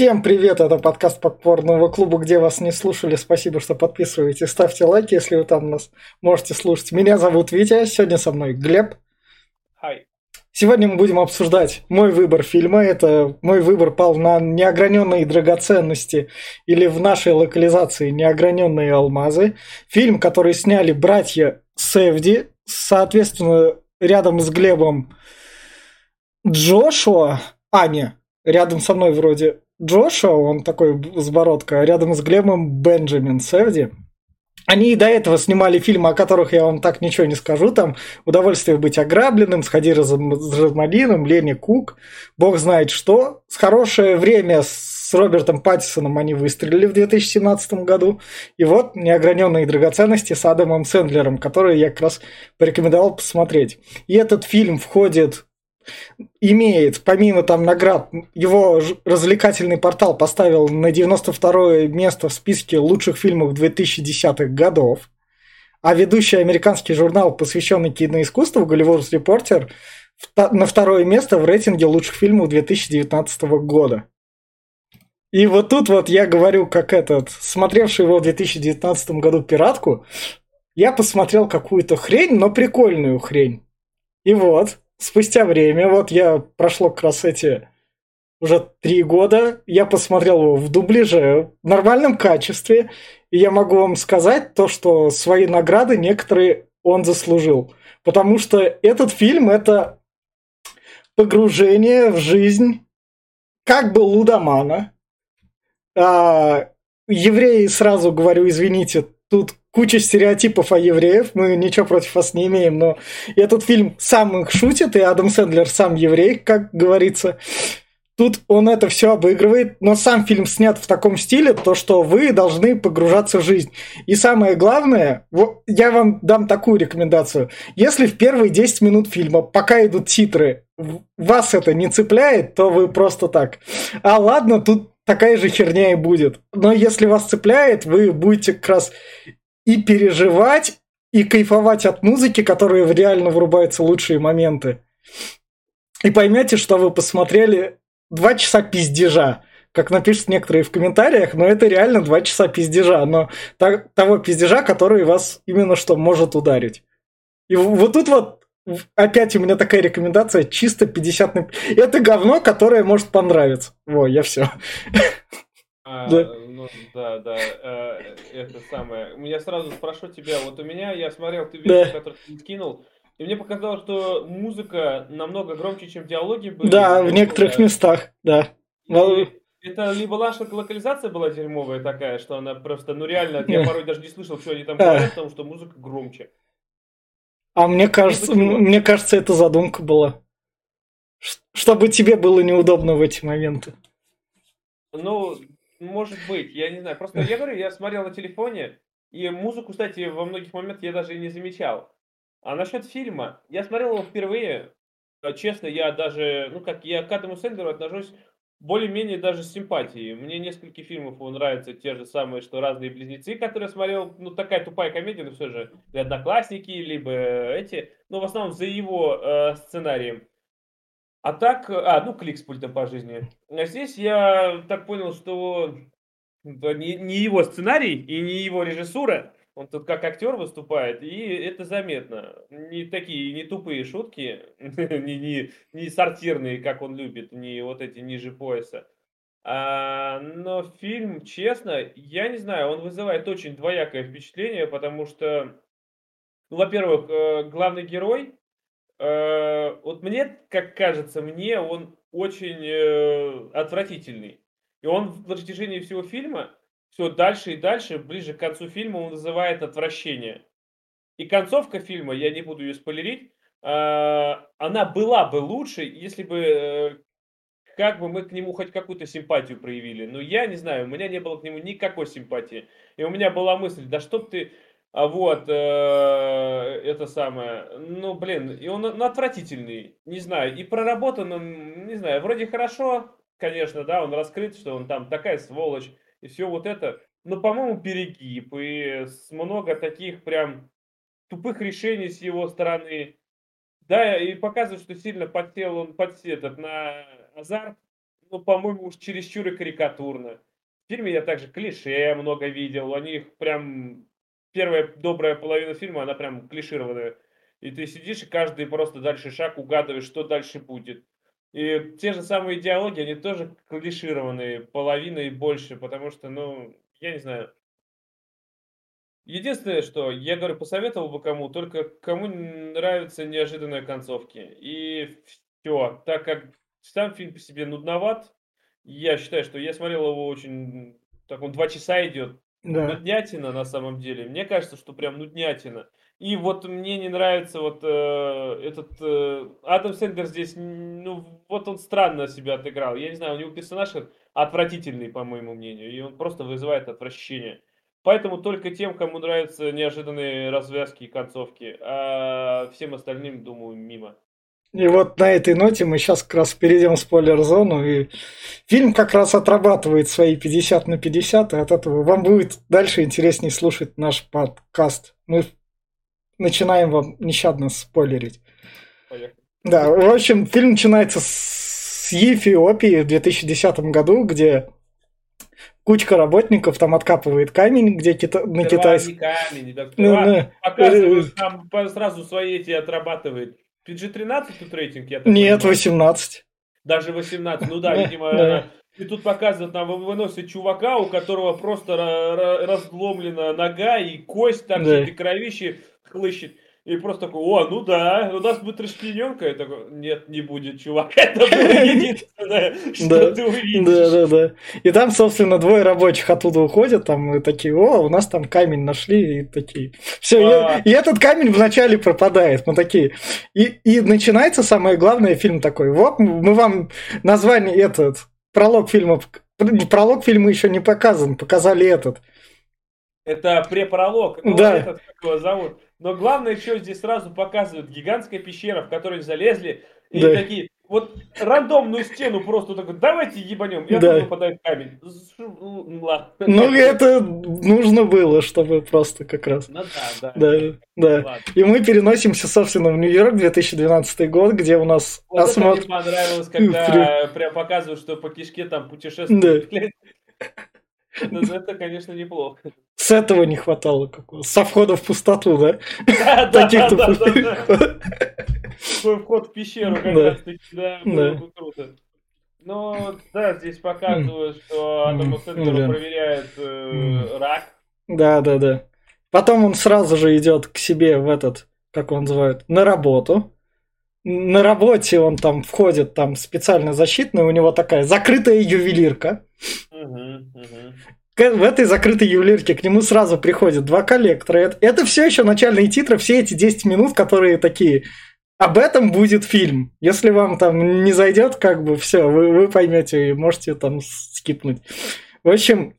Всем привет, это подкаст Подпорного клуба, где вас не слушали. Спасибо, что подписываетесь. Ставьте лайки, если вы там нас можете слушать. Меня зовут Витя, сегодня со мной Глеб. Хай. Сегодня мы будем обсуждать мой выбор фильма. Это мой выбор пал на неограненные драгоценности или в нашей локализации неограненные алмазы. Фильм, который сняли братья Севди, соответственно, рядом с Глебом Джошуа, Аня, рядом со мной вроде Джошуа, он такой с бородкой, а рядом с Глебом Бенджамин Севди. Они и до этого снимали фильмы, о которых я вам так ничего не скажу. Там «Удовольствие быть ограбленным», «Сходи с Розмалином», «Лени Кук», «Бог знает что». С хорошее время с Робертом Паттисоном они выстрелили в 2017 году. И вот «Неограненные драгоценности» с Адамом Сэндлером, которые я как раз порекомендовал посмотреть. И этот фильм входит имеет, помимо там наград, его развлекательный портал поставил на 92 место в списке лучших фильмов 2010-х годов, а ведущий американский журнал, посвященный киноискусству, Голливуд Репортер, на второе место в рейтинге лучших фильмов 2019 года. И вот тут вот я говорю, как этот, смотревший его в 2019 году «Пиратку», я посмотрел какую-то хрень, но прикольную хрень. И вот, спустя время, вот я прошло как раз эти уже три года, я посмотрел его в дубляже, в нормальном качестве, и я могу вам сказать то, что свои награды некоторые он заслужил. Потому что этот фильм – это погружение в жизнь как бы Лудомана. А, евреи, сразу говорю, извините, тут куча стереотипов о евреев, мы ничего против вас не имеем, но этот фильм сам их шутит, и Адам Сэндлер сам еврей, как говорится. Тут он это все обыгрывает, но сам фильм снят в таком стиле, то что вы должны погружаться в жизнь. И самое главное, вот я вам дам такую рекомендацию. Если в первые 10 минут фильма, пока идут титры, вас это не цепляет, то вы просто так. А ладно, тут такая же херня и будет. Но если вас цепляет, вы будете как раз и переживать, и кайфовать от музыки, которая реально врубается лучшие моменты. И поймете, что вы посмотрели два часа пиздежа. Как напишут некоторые в комментариях, но это реально два часа пиздежа. Но того пиздежа, который вас именно что может ударить. И вот тут вот опять у меня такая рекомендация, чисто 50 на... Это говно, которое может понравиться. Во, я все. А, да. Ну, да, да, э, это самое. Я сразу спрошу тебя, вот у меня, я смотрел ты видео, да. которое ты скинул, и мне показалось, что музыка намного громче, чем диалоги были. Да, в некоторых да. местах, да. И это либо наша локализация была дерьмовая такая, что она просто, ну реально, я порой даже не слышал, что они там говорят, потому что музыка громче. А мне кажется, мне кажется, это задумка была. Чтобы тебе было неудобно в эти моменты. Ну, может быть, я не знаю. Просто я говорю, я смотрел на телефоне, и музыку, кстати, во многих моментах я даже и не замечал. А насчет фильма, я смотрел его впервые. Честно, я даже, ну как, я к Адаму Сэндлеру отношусь более-менее даже с симпатией. Мне несколько фильмов нравятся, те же самые, что «Разные близнецы», которые я смотрел, ну, такая тупая комедия, но все же, или «Одноклассники», либо эти, но в основном за его э, сценарием. А так, а, ну, клик с пультом по жизни. А здесь я так понял, что не, не его сценарий и не его режиссура, он тут как актер выступает, и это заметно. Не такие, не тупые шутки, не, не, не сортирные, как он любит, не вот эти ниже пояса. А, но фильм, честно, я не знаю, он вызывает очень двоякое впечатление, потому что, ну, во-первых, э, главный герой, э, вот мне, как кажется, мне он очень э, отвратительный. И он в протяжении всего фильма все дальше и дальше, ближе к концу фильма, он вызывает отвращение. И концовка фильма, я не буду ее спойлерить, э, она была бы лучше, если бы э, как бы мы к нему хоть какую-то симпатию проявили. Но я не знаю, у меня не было к нему никакой симпатии. И у меня была мысль, да чтоб ты, а вот, э, это самое, ну, блин, и он ну, отвратительный, не знаю, и проработан он, не знаю, вроде хорошо, конечно, да, он раскрыт, что он там такая сволочь, и все вот это. Но, по-моему, перегиб. И много таких прям тупых решений с его стороны. Да, и показывает, что сильно подсел он под этот, на азарт. ну, по-моему, уж чересчур и карикатурно. В фильме я также клише много видел. Они их прям... Первая добрая половина фильма, она прям клишированная. И ты сидишь, и каждый просто дальше шаг угадываешь, что дальше будет. И те же самые диалоги, они тоже клишированные, половина и больше, потому что, ну, я не знаю. Единственное, что я говорю, посоветовал бы кому, только кому нравятся неожиданные концовки. И все. Так как сам фильм по себе нудноват, я считаю, что я смотрел его очень... Так он два часа идет. Да. Нуднятина на самом деле. Мне кажется, что прям нуднятина. И вот мне не нравится вот э, этот э, Адам Сэндлер здесь, ну вот он странно себя отыграл. Я не знаю, у него персонаж отвратительный, по моему мнению, и он просто вызывает отвращение. Поэтому только тем, кому нравятся неожиданные развязки и концовки, а всем остальным, думаю, мимо. И вот на этой ноте мы сейчас как раз перейдем в спойлер-зону, и фильм как раз отрабатывает свои 50 на 50, и от этого вам будет дальше интереснее слушать наш подкаст. Мы начинаем вам нещадно спойлерить. Поехали. Да, в общем, фильм начинается с Ефиопии в 2010 году, где кучка работников там откапывает камень, где кита... на китайском... камень, да, ну, да. показывают, там сразу свои эти отрабатывает. PG-13 тут рейтинг, я так Нет, понимаю. 18. Даже 18, ну да, видимо, да. И тут показывают, нам выносят чувака, у которого просто разломлена нога и кость там да. все кровищи хлыщет. И просто такой, о, ну да, у нас будет расчлененка. Я такой, нет, не будет, чувак, это было единственное, что ты увидишь. Да, да, да. И там, собственно, двое рабочих оттуда уходят, там и такие, о, у нас там камень нашли, и такие. Все, а. и, этот камень вначале пропадает. Мы такие. И, и начинается самое главное, фильм такой, вот мы вам название этот, пролог фильма, пролог фильма еще не показан, показали этот. Это препролог. Ну, да. Этот, как его зовут? Но главное, что здесь сразу показывают гигантская пещера, в которую залезли, и да. такие, вот рандомную стену просто такой, давайте ебанем, я да. выпадает камень. Ну, это нужно было, чтобы просто как раз. Ну да, да. Да, да. И мы переносимся, собственно, в Нью-Йорк 2012 год, где у нас вот осмотр... мне понравилось, когда прям показывают, что по кишке там путешествуют. Да. Ну, это, конечно, неплохо. С этого не хватало какого Со входа в пустоту, да? Да, да, да, да. Свой вход в пещеру как раз таки, да, было бы круто. Ну, да, здесь показывают, что Адаму Сэндлеру проверяет э, рак. Да, да, да. Потом он сразу же идет к себе в этот, как он называет, на работу. На работе он там входит, там специально защитная, у него такая закрытая ювелирка. В этой закрытой ювелирке к нему сразу приходят два коллектора. Это, это все еще начальные титры, все эти 10 минут, которые такие. Об этом будет фильм. Если вам там не зайдет, как бы все, вы, вы поймете и можете там скипнуть. В общем,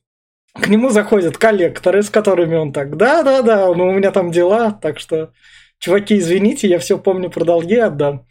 к нему заходят коллекторы, с которыми он так, да-да-да, ну у меня там дела, так что, чуваки, извините, я все помню про долги, отдам.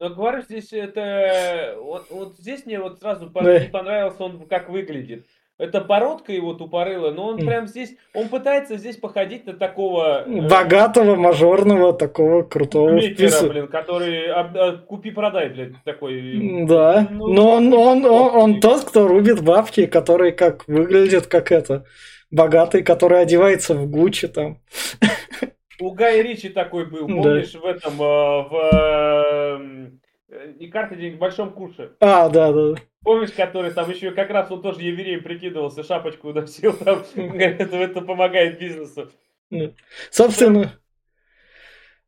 Но говорю, здесь это... Вот, вот здесь мне вот сразу не понравился он, как выглядит. Это породка его тупорыла, но он прям здесь, он пытается здесь походить на такого... Э, Богатого, мажорного, такого крутого Мейкера, блин, который об, а, купи-продай, блядь, такой... Да, ну, но он, он, он, он тот, кто рубит бабки, который как выглядит как это, богатый, который одевается в Гуччи там. У Гая Ричи такой был, помнишь, в этом, э, в э, не карта денег, в большом куше. А, да, да. Помнишь, который там еще как раз он тоже евреем прикидывался, шапочку носил, там, это, это помогает бизнесу. Собственно,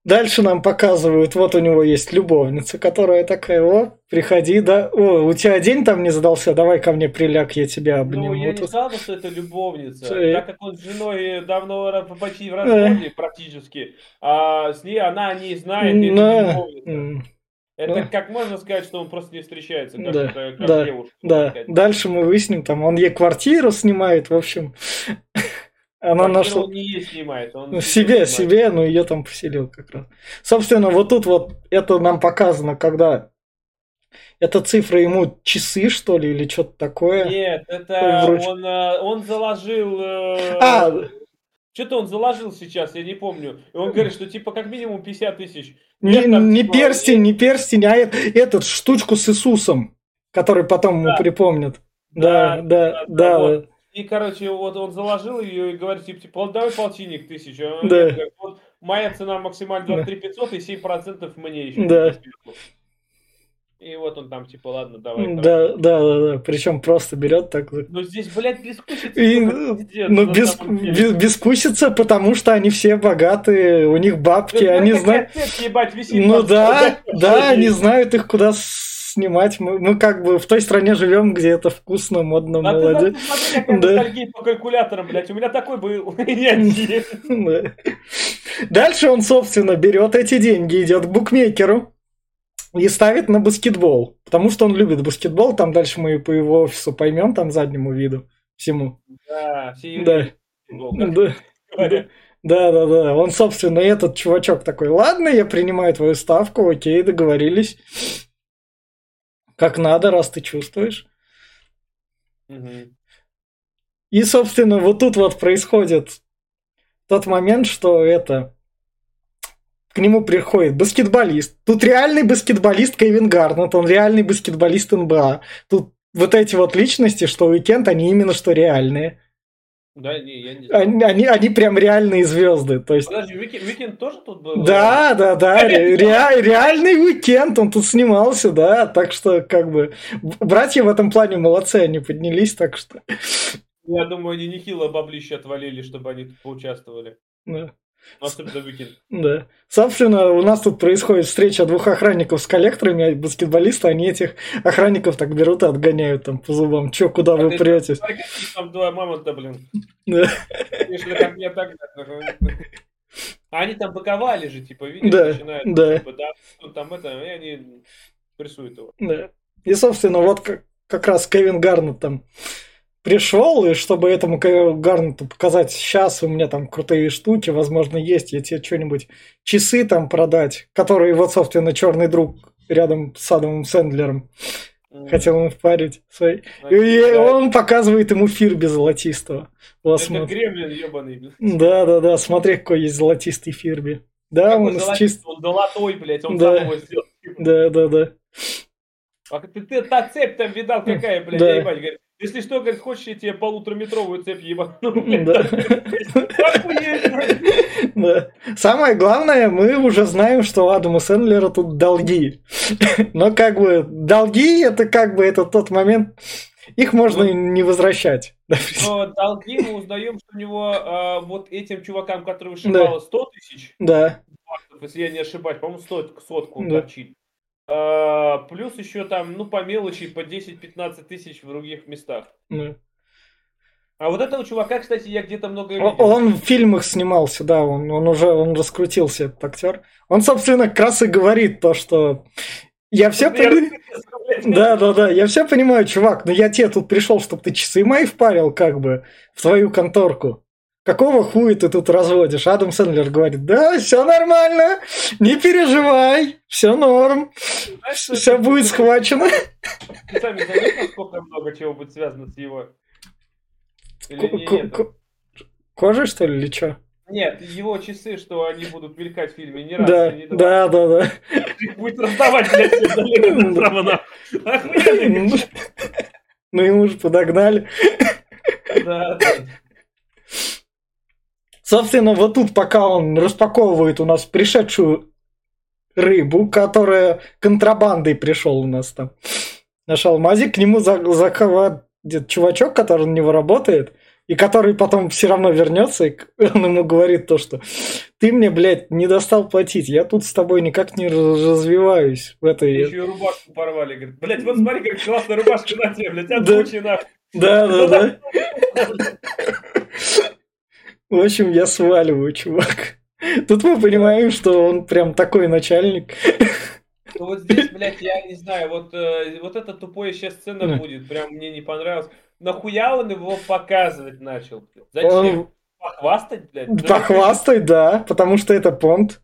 Дальше нам показывают, вот у него есть любовница, которая такая, о, приходи, да, о, у тебя день там не задался, давай ко мне приляг, я тебя обниму. Ну, я не сказал, что это любовница, что так как он с женой давно почти в разводе э. практически, а с ней она не знает, это да. любовница. Это да. как можно сказать, что он просто не встречается, как, да, как да, девушка. Да, дальше мы выясним, там он ей квартиру снимает, в общем. Она нашла... Он не снимает, он себе, себе, но ее там поселил как раз. Собственно, вот тут вот это нам показано, когда это цифра ему часы, что ли, или что-то такое? Нет, это Вроде... он, э, он заложил... Э, а, Что-то он заложил сейчас, я не помню. И он говорит, что типа как минимум 50 тысяч. Не, Нет, там, не типа, перстень, не перстень, а этот штучку с Иисусом, который потом ему Да. припомнят. Да, Да, да, да, да. вот. И, короче, вот он заложил ее и говорит, типа, типа, «Вот давай полтинник тысячу. А Да. говорит, вот моя цена максимально 23 500 и 7% мне еще. Да. типа, сверху». И вот он там, типа, ладно, давай. Да, да, да, да. Причем просто берет так. Но здесь, блядь, бескусица. И, ну, деле. без- бескусица, потому что они все богатые, у них бабки, они знают. отец, ебать, висит Ну да, да, они знают их куда снимать. Мы, мы как бы в той стране живем, где это вкусно, модно, А ты молодец. зато смотри, Да. по калькуляторам, блядь. У меня такой был. Да. Дальше он, собственно, берет эти деньги, идет к букмекеру и ставит на баскетбол. Потому что он любит баскетбол. Там дальше мы по его офису поймем, там заднему виду всему. Да, все Да. Да. говорят. Да, да, да. Он, собственно, этот чувачок такой, ладно, я принимаю твою ставку, окей, договорились. Как надо, раз ты чувствуешь. Мгм. И, собственно, вот тут вот происходит тот момент, что это... К нему приходит баскетболист. Тут реальный баскетболист Кевин Гарнет, он реальный баскетболист НБА. Тут вот эти вот личности, что Weeknd, они именно что реальные. Да, не, я не знаю. Они, они, они прям реальные звезды. То есть Подожди, Weeknd, Weeknd тоже тут был? Да, да, да, ре- ре- реальный Weeknd, он тут снимался, да, так что как бы братья в этом плане молодцы, они поднялись, так что Я думаю, они нехило баблище отвалили, чтобы они тут поучаствовали. да, Особенно Уикенд. да. Собственно, у нас тут происходит встреча двух охранников с коллекторами, а баскетболисты, они этих охранников так берут и отгоняют там по зубам, чё, куда А вы ты претесь? Там два мамонта, блин. Да. А они там быковали же, типа, видишь, Да, начинают, да. типа, да, там это, и они прессуют его. да. И, собственно, вот как, как раз Кевин Гарнет там пришел, и чтобы этому Гарнету показать, сейчас у меня там крутые штуки, возможно, есть, я тебе что-нибудь, часы там продать, которые вот, собственно, черный друг рядом с Адамом Сэндлером хотел ему впарить. свои. И да. он показывает ему Фирби золотистого. Вот Это гремлин ебаный. Да, да, да, смотри, какой есть золотистый Фирби. Да, Какой он золотистый, чист... Он золотой, блядь, он Да. сам его сделал. Да, да, да. А ты, ты та цепь там видал какая, блядь, Да. ебать, говорит. Если что, говорит, хочешь, я тебе полутораметровую цепь ебану. Да. Да. Самое главное, мы уже знаем, что у Адама Сэндлера тут долги. Но как бы долги это как бы это тот момент, их можно и не возвращать. Но долги мы узнаем, что у него а, вот этим чувакам, которые вышибало 100 тысяч, Да, если я не ошибаюсь, по-моему, сотку Да. торчит. А, плюс еще там, ну, по мелочи, по 10-15 тысяч в других местах. А вот этого чувака, кстати, я где-то много видел. Он в фильмах снимался, да, он, он уже он раскрутился, этот актер. Он, собственно, как раз и говорит то, что я все понимаю. блядь. Да, да, да, я все понимаю, чувак, но я тебе тут пришел, чтобы ты часы мои впарил, как бы, в твою конторку. Какого хуя ты тут разводишь? Адам Сэндлер говорит, да, все нормально, не переживай, все норм, Знаешь, все будет схвачено. Ты сами заметили, сколько много чего будет связано с его? Кожа, что ли, или что? Нет, его часы, что они будут мелькать в фильме не раз, Да, не два. да, да, да. Их будет раздавать, блядь, налево направо нахуй. Охуенно, Ну, ему же подогнали. Да, да. Собственно, вот тут, пока он распаковывает у нас пришедшую рыбу, которая контрабандой пришел у нас там. Наш алмазик, к нему за- заходит чувачок, который на него работает, и который потом все равно вернется, и он ему говорит то, что ты мне, блядь, не достал платить, я тут с тобой никак не раз- развиваюсь в этой... Еще рубашку порвали. Говорит, блядь, вот смотри, как классная рубашка на тебе, блядь, от Да. Гуччи, нахуй. Да, да, да. В общем, я сваливаю, чувак. Тут мы понимаем, что он прям такой начальник. Ну вот здесь, блядь, я не знаю, вот, э, вот эта тупая сейчас сцена Да. будет, прям мне не понравилось. Нахуя он его показывать начал? Зачем? Он Похвастать, блядь? Да похвастай, да, потому что это понт.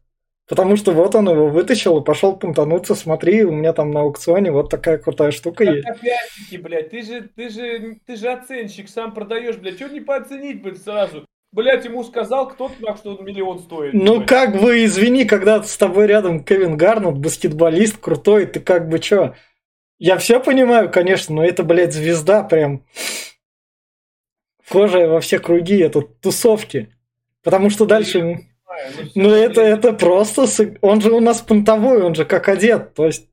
Потому что вот он его вытащил и пошел понтануться. Смотри, у меня там на аукционе вот такая крутая штука Как есть. опять-таки, блядь, ты же, ты же, ты же оценщик, сам продаешь, блядь, что не пооценить, блядь, сразу? Блядь, ему сказал кто-то, что он миллион стоит. Ну блядь. как бы, извини, когда с тобой рядом Кевин Гарнет, баскетболист крутой, ты как бы чё? Я все понимаю, конечно, но это, блядь, звезда прям кожа во все круги, это тусовки. Потому что дальше... Ну, Ну это, это просто... Он же у нас понтовой, он же как одет. То есть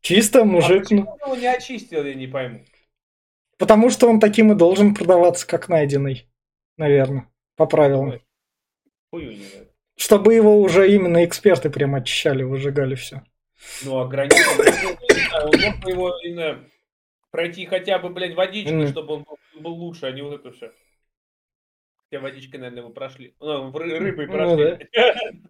чисто А мужик. почему ну, его не очистил, я не пойму. потому что он таким и должен продаваться, как найденный. Наверное. По правилам. Хую не знаю. Чтобы его уже именно эксперты прям очищали, выжигали все. Ну, а границу, ну, он мог бы его именно пройти хотя бы, блядь, водичкой, чтобы он был, лучше, а не вот это все. Хотя водичкой, наверное, его прошли. Ну, ры- рыбой Ну, прошли.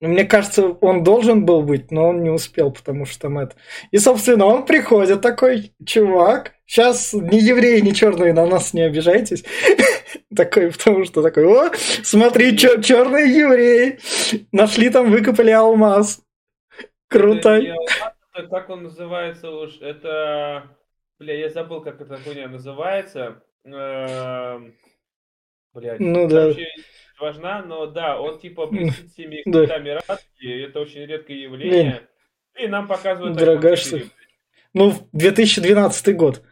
Ну, Мне кажется, он должен был быть, но он не успел, потому что там это... И, собственно, он приходит такой, чувак, сейчас ни евреи, ни черные на нас не обижайтесь. Такой, потому что такой, о, смотри, черные евреи, нашли там, выкопали алмаз. Круто. Как он называется уж? Это... Бля, я забыл, как эта хуйня называется. Эм, Блядь. Ну да. Важна, но да, он типа блестит всеми Да. цветами радуги, это очень редкое явление. И нам показывают Дорогая что- 4. Ну, 2012 год.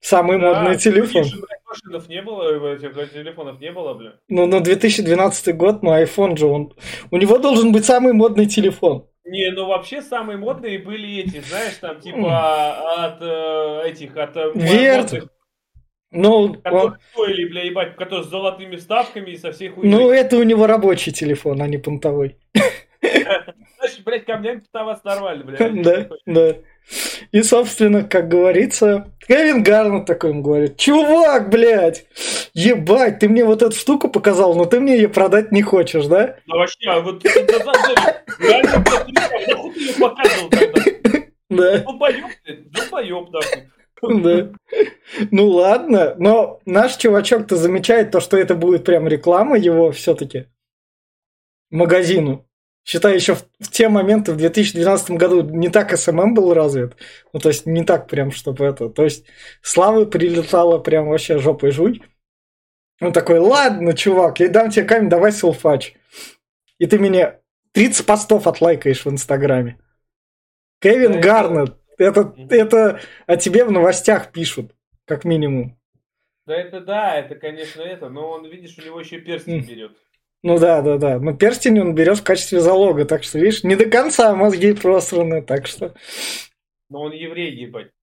Самый Да, модный ну, телефон. машинов не было, телефонов не было, бля. Ну, на 2012 год, но iPhone же, он... У него должен быть самый модный телефон. Не, ну вообще самые модные были эти, знаешь, там типа от э, этих, от э, Верт. модных, Ну, он- стоили, бля, ебать, которые с золотыми вставками и со всей хуйней. ну, это у него рабочий телефон, а не понтовой. Значит, блядь, камнями питоваться нормально, блядь. Да, да. И, собственно, как говорится, Кевин Гарнет такой ему говорит, чувак, блядь, ебать, ты мне вот эту штуку показал, но ты мне ее продать не хочешь, да? Ну вообще, а вот реально, ты ее показывал тогда? Да, блядь, долбоёб, нахуй. Да. Ну ладно, но наш чувачок-то замечает то, что это будет прям реклама его все-таки магазину. Считай, еще в, в те моменты в 2012 году не так СММ был развит. Ну, то есть не так прям, чтобы это. То есть Славы прилетала прям вообще жопой жуй. Он такой, ладно, чувак, я дам тебе камень, давай селфач. И ты мне 30 постов отлайкаешь в Инстаграме. Кевин Да, Гарнет, это, это о тебе в новостях пишут, как минимум. Да это да, это, конечно, это, но он, видишь, у него еще перстень берет. Ну да, да, да. Но перстень он берет в качестве залога, так что, видишь, не до конца мозги просраны, так что... Но он еврей, ебать.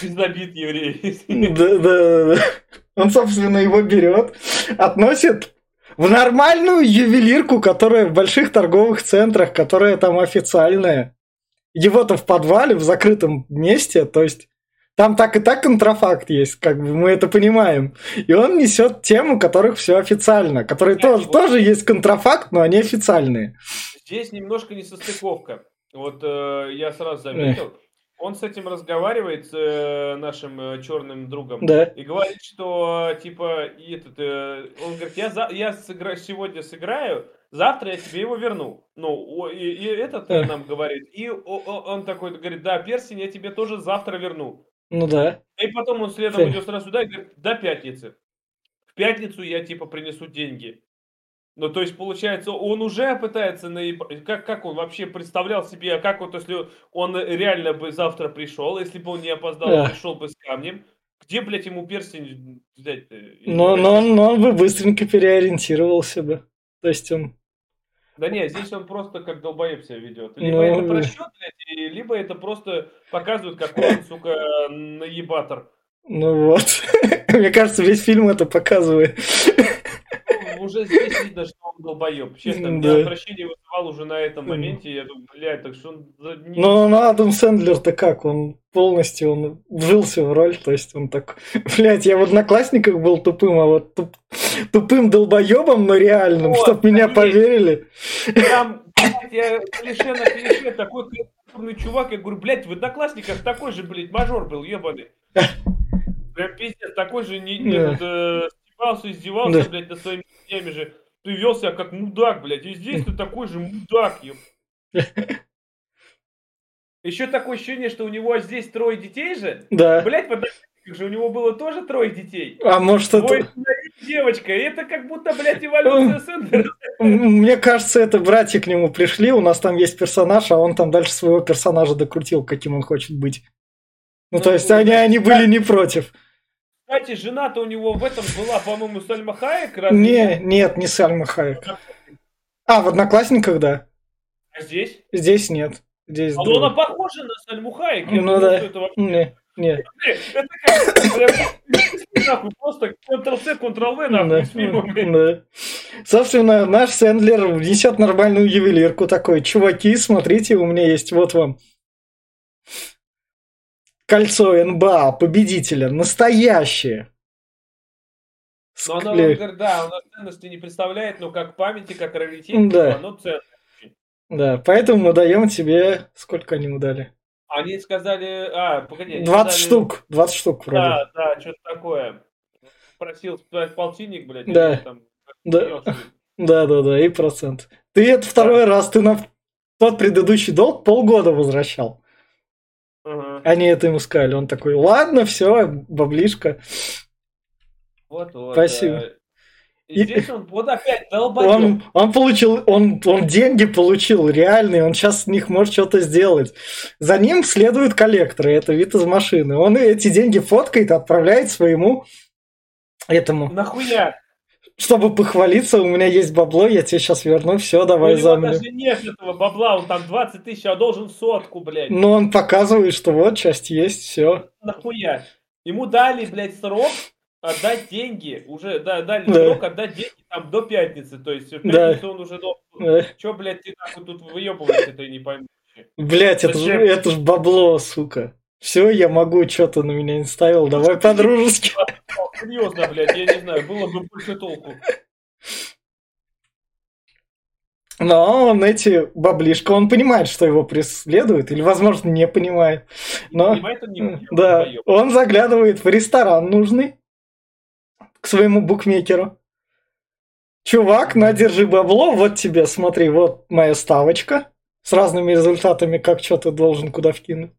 Пиздобит еврей. Да, да, да. Он, собственно, его берет, относит в нормальную ювелирку, которая в больших торговых центрах, которая там официальная. Его-то в подвале, в закрытом месте, то есть там так и так контрафакт есть, как бы мы это понимаем. И он несет тем, у которых все официально, которые Кстати, тоже, вот- тоже есть контрафакт, но они официальные. Здесь немножко несостыковка. Вот э, я сразу заметил. Он с этим разговаривает, с э, нашим э, черным другом. Да. И говорит, что типа и этот, э, он говорит, я, за, я сыгра- сегодня сыграю, завтра я тебе его верну. Ну, о- и, и этот э, Да. нам говорит. И о- о- он такой говорит, да, перстень я тебе тоже завтра верну. Ну да. И потом он следом идет сразу сюда и говорит, до пятницы. В пятницу я типа принесу деньги. Ну, то есть, получается, он уже пытается наебать. Как, как он вообще представлял себе, а как вот, если он реально бы завтра пришел, если бы он не опоздал, Да. пришел бы с камнем, где, блядь, ему перстень взять-то? Или, Но, но, он- но он бы быстренько переориентировался бы. То есть он... Да нет, здесь он просто как долбоеб себя ведет. Либо Ну, это да. просчет, блядь, либо это просто показывает, какой он, сука, наебатор. Ну вот. Мне кажется, весь фильм это показывает. Ну, Уже здесь видно, что он долбоеб. Честно, Да. отвращение вызывал уже на этом моменте. Я думаю, блядь, так что он... за- не- Но ну, Адам Сэндлер-то как? Он полностью он вжился в роль. То есть он так... Блять, я в Одноклассниках был тупым, а вот туп- тупым долбоебом, но реальным, Вот, чтоб меня поверили. Там, блядь, я клише на клише, такой культурный чувак. Я говорю, блядь, в Одноклассниках такой же, блядь, мажор был, ебаный. Прям пиздец, такой же не, не Да. этот, э, стебался, издевался, Да. блядь, над своими семьями же. Ты вел себя как мудак, блядь, и здесь ты такой же мудак, еб. Еще такое ощущение, что у него здесь трое детей же. Да. Блять, в же у него было тоже трое детей. А может Двое это... девочка. И это как будто, блядь, эволюция Сэндера. Мне кажется, это братья к нему пришли, у нас там есть персонаж, а он там дальше своего персонажа докрутил, каким он хочет быть. Ну, Ну, то есть они, они были не против. Кстати, жена-то у него в этом была, по-моему, Сальма Хайек. разве Не, нет? не Сальма Хайек. А, в Одноклассниках, да. А здесь? Здесь нет. Здесь А другое. она похожа на Сальму Хайек. Я Ну да. что это вообще- Не, не. Это как, просто Ctrl-C, Ctrl-V, нахуй, Да, да. Собственно, наш Сэндлер внесет нормальную ювелирку такой. Чуваки, смотрите, у меня есть вот вам кольцо НБА победителя. Настоящее. Но оно, да, оно ценности не представляет, но как памяти, как раритет, Да. типа, оно ценно. Да, поэтому мы даем тебе... Сколько они ему дали? Они сказали, а, погоди. они 20 сказали- штук. 20 штук вроде. Да, да, что-то такое. Просил полтинник, блядь. Да. там, Да. Да, да, да, и процент. Ты это второй раз, ты на тот предыдущий долг полгода возвращал. Ага. Они это ему сказали. Он такой, ладно, все, баблишка. Вот, вот. Спасибо. да. И здесь он вот опять долбоёб. Он, он получил, он, он деньги получил реальные, он сейчас с них может что-то сделать. За ним следуют коллекторы, это вид из машины. Он эти деньги фоткает, отправляет своему этому, Нахуя? Чтобы похвалиться, у меня есть бабло, я тебе сейчас верну, все, У давай него за мной. даже нет этого бабла, он там 20 тысяч, а должен сотку, блядь. Но он показывает, что вот часть есть, все. Нахуя? Ему дали, блядь, срок отдать деньги. Уже да, дали Да. срок отдать деньги там до пятницы. То есть в Да. пятницу он уже должен... Че, блядь, ты нахуй тут выебываешься, ты не пойму. Блять, это, ж- Зачем? это ж бабло, сука. Все, я могу, что ты на меня не ставил, давай по-дружески. Серьезно, блядь, я не знаю, было бы больше толку. Но он эти баблишка, он понимает, что его преследуют, или, возможно, не понимает. Но, Понимает он не понимает, да, он заглядывает в ресторан нужный к своему букмекеру. Чувак, на, держи бабло, вот тебе, смотри, вот моя ставочка с разными результатами, как что ты должен куда вкинуть.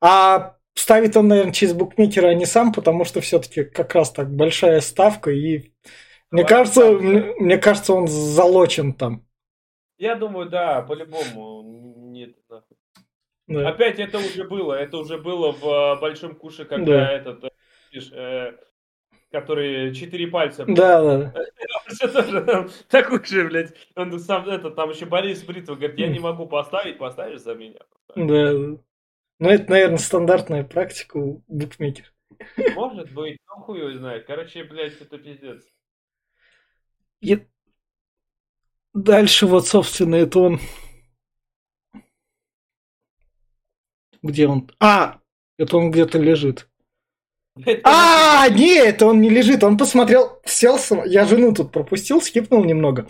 А ставит он, наверное, через букмекера, а не сам, потому что все-таки как раз так большая ставка, и мне кажется, мне, мне кажется, он залочен там. Я думаю, да, по-любому. Нет, нахуй. Да. Опять это уже было. Это уже было в э, Большом Куше, когда Да. этот, э, видишь, э, который четыре пальца. Да, да. Такой же, блядь. Он сам, это, там еще Борис Бритов говорит, я не могу поставить, поставишь за меня. Да. Ну, это, наверное, стандартная практика у букмекеров. Может быть, ну хуй его знает. Короче, блядь, это пиздец. И дальше вот, собственно, это он... Где он? А! Это он где-то лежит. Это А, нет, он не лежит. Он посмотрел, сел, я жену тут пропустил, скипнул немного.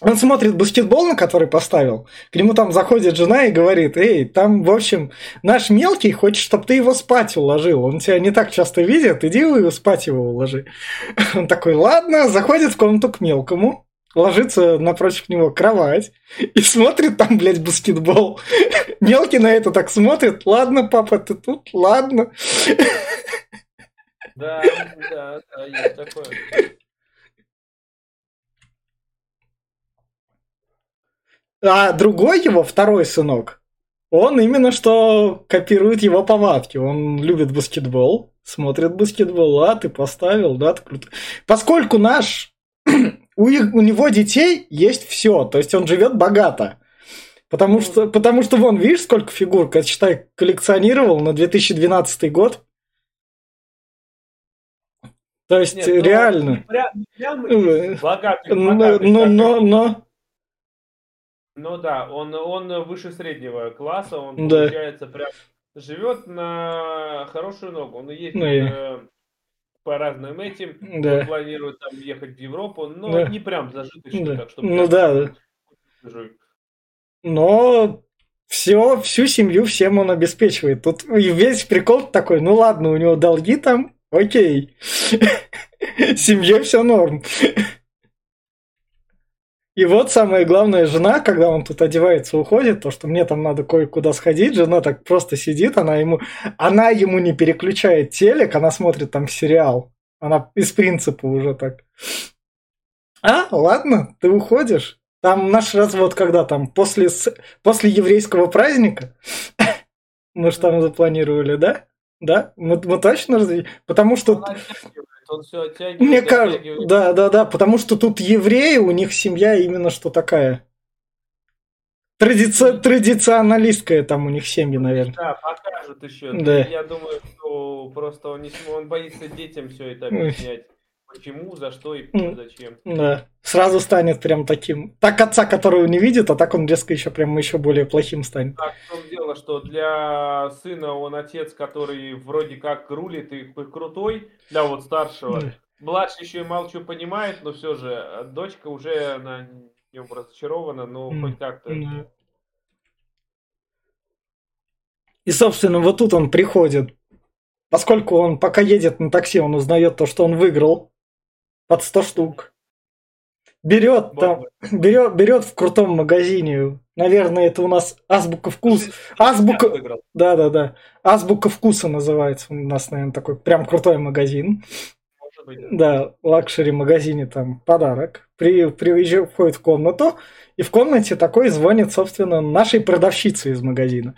Он смотрит баскетбол, на который поставил. К нему там заходит жена и говорит, эй, там, в общем, наш мелкий хочет, чтобы ты его спать уложил. Он тебя не так часто видит, иди его спать его уложи. Он такой, ладно, заходит в комнату к мелкому, ложится напротив него кровать и смотрит там, блядь, баскетбол. Мелкий на это так смотрит, ладно, папа, ты тут, ладно. Да, да, да, есть такое. А другой его, второй сынок, он именно что копирует его повадки. Он любит баскетбол, смотрит баскетбол, а ты поставил, да, ты круто. Поскольку наш, у, их- у него детей есть все, то есть он живет богато. Потому что, потому что вон, видишь, сколько фигур, как считай, коллекционировал на 2012 год. То есть Нет, ну, реально. не прям- прям Э, богатый, Но, богатый, но, как но, но, Ну да, он, он выше среднего класса, он Да. получается прям живет на хорошую ногу. Он ездит Ну э, по разным этим, да. он планирует там ехать в Европу, но Да. не прям зажиточно, Да. так что Ну да. Но все, всю семью всем он обеспечивает. Тут весь прикол такой, ну ладно, у него долги там, окей. Семье все норм. И вот самое главное, жена, когда он тут одевается, уходит, то, что мне там надо кое-куда сходить, жена так просто сидит, она ему, она ему не переключает телек, она смотрит там сериал. Она из принципа уже так. А, ладно, ты уходишь. Там наш развод когда там? После, после еврейского праздника? Мы же там запланировали, да? Да? Мы, мы точно разве? Потому что... Он все оттягивает. Мне кажется, да, да, да, потому что тут евреи, у них семья именно что такая. Традици... Традиционалистская там у них семьи, наверное. Да, покажут еще. Да. Я думаю, что просто он, не... он боится детям все это объяснять. Почему, за что и зачем. Да. Сразу станет прям таким. Так отца, которого не видит, а так он резко еще прям еще более плохим станет. Так, в том дело, что для сына он отец, который вроде как рулит и крутой, для вот старшего. Да. Младший еще и мало чего понимает, но все же а дочка уже она нем разочарована, но mm. хоть как-то. Mm. И, собственно, вот тут он приходит. Поскольку он пока едет на такси, он узнает то, что он выиграл под 100 штук. Берет там, берет, берет в крутом магазине. Наверное, это у нас азбука вкус. Азбука. Да, да, да. Азбука вкуса называется. У нас, наверное, такой прям крутой магазин. Да, luxury магазине там подарок. При, приезжает, входит в комнату, и в комнате такой звонит, собственно, нашей продавщице из магазина.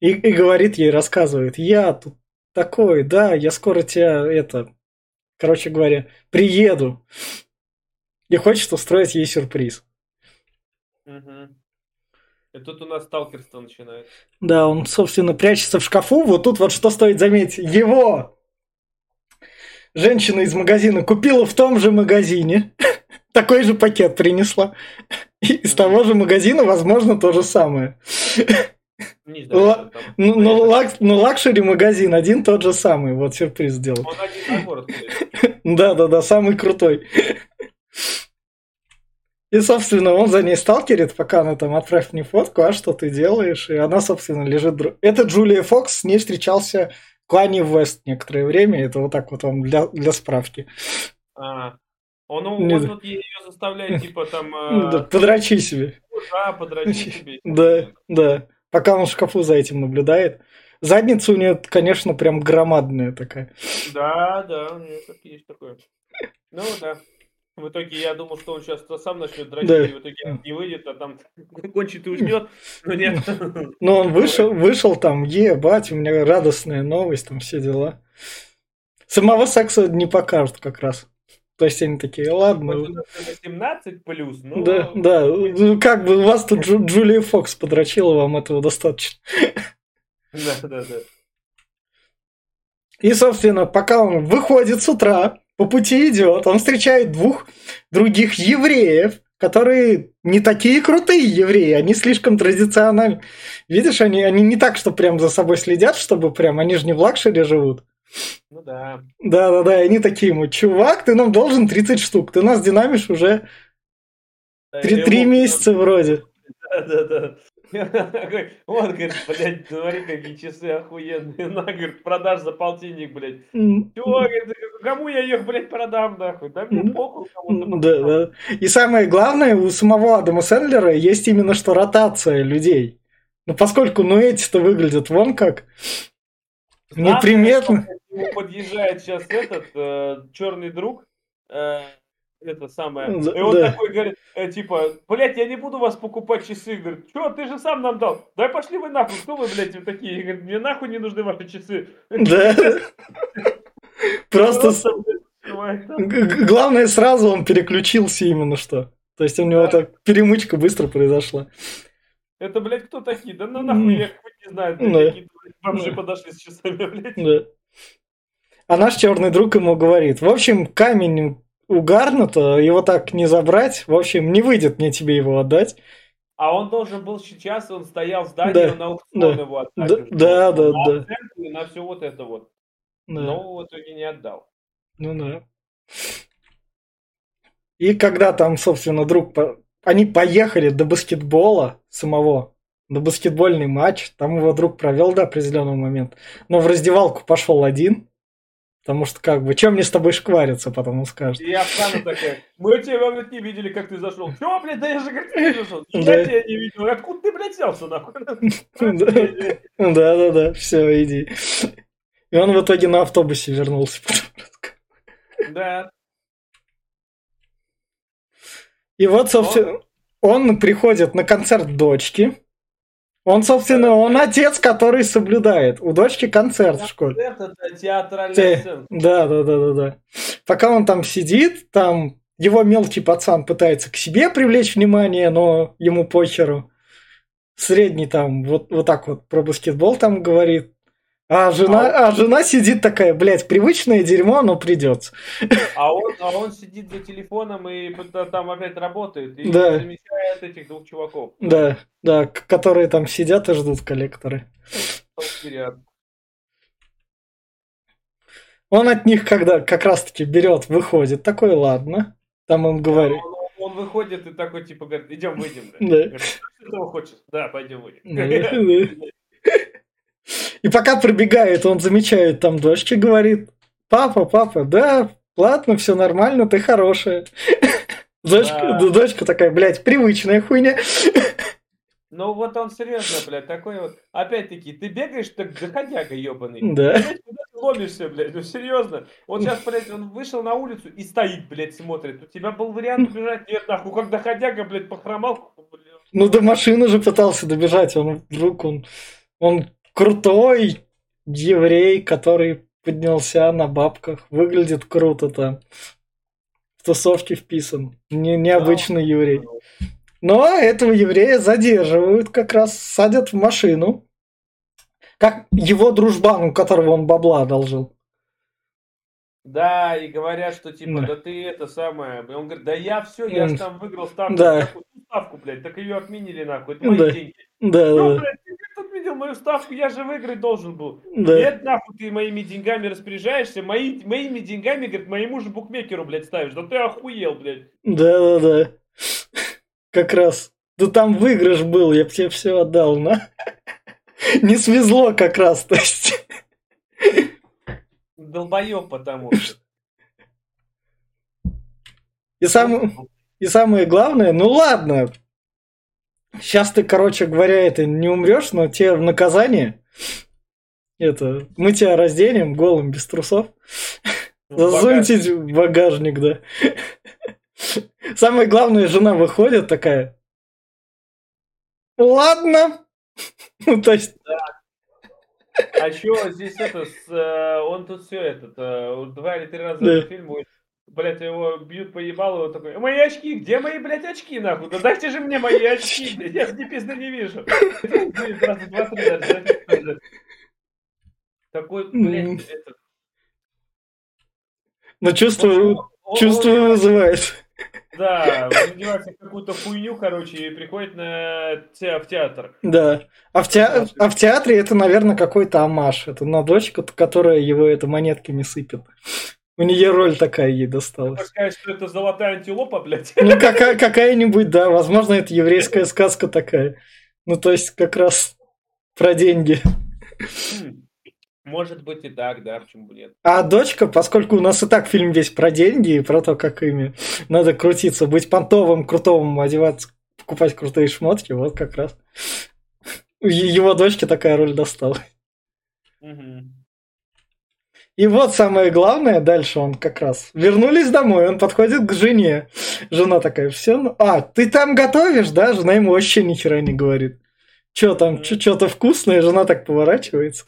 И, и говорит ей, рассказывает, я тут такой, да, я скоро тебя это короче говоря, приеду и хочет устроить ей сюрприз. Угу. И тут у нас сталкерство начинается. Да, он, собственно, прячется в шкафу. Вот тут вот что стоит заметить. Его женщина из магазина купила в том же магазине. Такой же пакет принесла. Из того же магазина, возможно, то же самое. Ну, ну, лак, ну, luxury магазин один тот же самый, вот сюрприз сделал. Он один набор Да, да, да, самый крутой. И, собственно, он за ней сталкерит, пока она там отправь мне фотку, а что ты делаешь? И она, собственно, лежит... Это Джулия Фокс, с ней встречался Клани Вест некоторое время. Это вот так вот вам для, для справки. А, он, он, он тут ее заставляет, типа, там... Да, подрачи себе. Да, подрачи себе. Да, да пока он в шкафу за этим наблюдает. Задница у нее, конечно, прям громадная такая. Да, да, у нее так есть такое. Ну да. В итоге я думал, что он сейчас сам начнет дрочить, да. и в итоге не выйдет, а там кончит и уснет, но нет. Ну он вышел, вышел там, ебать, у меня радостная новость, там все дела. Самого секса не покажут как раз. То есть они такие, ладно. 17 плюс, ну... Да, да. Как бы у вас тут Джу, Джулия Фокс подрочила, вам этого достаточно. Да, да, да. И, собственно, пока он выходит с утра, по пути идет, он встречает двух других евреев, которые не такие крутые евреи, они слишком традициональны. Видишь, они, они не так, что прям за собой следят, чтобы прям, они же не в лакшере живут. Ну да. Да-да-да, они такие ему, чувак, ты нам должен 30 штук, ты нас динамишь уже три, три месяца вроде. Да-да-да. Он говорит, блядь, смотри, какие часы охуенные. На, говорит, продашь за полтинник, блядь. Чего, говорит, кому я их, блядь, продам, нахуй? Да мне похуй кому-то. Да, да. И самое главное, у самого Адама Сэндлера есть именно что ротация людей. Ну, поскольку, ну, эти-то выглядят вон как. Неприметно. Ему подъезжает сейчас этот э, черный друг, э, это самое. И он да. такой говорит, э, типа, блядь, я не буду вас покупать часы. Говорит, что, ты же сам нам дал. Да пошли вы нахуй, кто вы, блядь, такие? Говорит, мне нахуй не нужны ваши часы. Да. Просто... Главное, сразу он переключился именно что. То есть у него так перемычка быстро произошла. Это, блядь, кто такие? Да ну нахуй, я хоть не знаю, да. какие бомжи подошли с часами, блядь. Да. А наш черный друг ему говорит, в общем, камень у Гарната, его так не забрать, в общем, не выйдет мне тебе его отдать. А он должен был сейчас, он стоял в здании, да, на аукцион да, его отдать. Да, да, да. На да. на все вот это вот. Да. Но в итоге не отдал. Ну да. И когда там, собственно, друг они поехали до баскетбола самого, на баскетбольный матч. Там его друг провел до определенного момента. Но в раздевалку пошел один. Потому что, как бы, чем мне с тобой шквариться, потом он скажет. И Оксана такая, мы тебя, блядь, не видели, как ты зашел. Чё, блядь, да я же как ты зашел. Я тебя не видел. Откуда ты, блядь, селся, нахуй? Да-да-да, все, иди. И он в итоге на автобусе вернулся. Да. И вот, собственно, он приходит на концерт дочки. Он, собственно, он отец, который соблюдает. У дочки концерт в школе. Это театральная сцена. Да, да, да, да, да. Пока он там сидит, там его мелкий пацан пытается к себе привлечь внимание, но ему похеру. Средний там вот, вот так вот про баскетбол там говорит. А жена, а, а жена сидит такая, блядь, привычное дерьмо, но придется. А он, а он сидит за телефоном и там опять работает и да. замечает этих двух чуваков. Да, да, которые там сидят и ждут коллекторы. Он от них, когда как раз-таки берет, выходит, такой, ладно, там им говорит. Он, он выходит и такой, типа, говорит, идем, выйдем. Да. Говорит, что ты хочешь? Да, пойдем, выйдем. И пока пробегает, он замечает там дочке, говорит, папа, папа, да, ладно, все нормально, ты хорошая. Дочка, да. дочка такая, блядь, привычная хуйня. Ну вот он серьезно, блядь, такой вот. Опять-таки, ты бегаешь, так доходяга ебаный. Да. Блядь, куда ты ломишься, блядь, ну серьезно. Вот сейчас, блядь, он вышел на улицу и стоит, блядь, смотрит. У тебя был вариант убежать? Нет, нахуй, как доходяга, блядь, похромал. Блядь. Ну до машины же пытался добежать, он вдруг он, он крутой еврей, который поднялся на бабках. Выглядит круто там. В тусовке вписан. Не, необычный да, еврей. Но этого еврея задерживают, как раз садят в машину. Как его дружбан, у которого он бабла одолжил. Да, и говорят, что типа, да, да ты это самое. Он говорит, да я все, я же там выиграл ставку. Да. ставку, блядь, так ее отменили нахуй, это мои да. деньги. Да, ну, да. блядь, мою ставку, я же выиграть должен был. Да. Нет, нахуй ты моими деньгами распоряжаешься, мои, моими деньгами, говорит, моему же букмекеру, блядь, ставишь. Да ты охуел, блядь. Да, да, да. Как раз. Да там выигрыш был, я бы тебе все отдал, на. Не свезло как раз, то есть. Долбоеб потому что. И, сам, и самое главное, ну ладно, сейчас ты, короче говоря, это не умрешь, но тебе в наказание это мы тебя разденем голым без трусов. Ну, Засуньте в багажник, да. Самое главное, жена выходит такая. Ладно. Ну, то есть... Да. А что здесь это, с, э, он тут все этот, э, два или три раза да. фильм будет блядь, его бьют по ебалу, он такой, мои очки, где мои, блядь, очки, нахуй? Да дайте же мне мои очки, блядь, я ни пизды не вижу. Такой, блядь, это... Ну, чувство, чувство вызывает. Да, одевается какую-то хуйню, короче, и приходит на те, в театр. Да. А в, те... а в театре это, наверное, какой-то амаш. Это на дочку, которая его это монетками сыпет. У нее роль такая ей досталась. Сказать, что это золотая антилопа, блядь? Ну, какая- какая-нибудь, да. Возможно, это еврейская сказка такая. Ну, то есть, как раз про деньги. Хм. Может быть и так, да, почему бы нет. А дочка, поскольку у нас и так фильм весь про деньги и про то, как ими надо крутиться, быть понтовым, крутым, одеваться, покупать крутые шмотки, вот как раз. Его дочке такая роль досталась. Угу. И вот самое главное, дальше он как раз вернулись домой, он подходит к жене. Жена такая, все, ну... а, ты там готовишь, да? Жена ему вообще ни хера не говорит. Че там, что-то вкусное? Жена так поворачивается.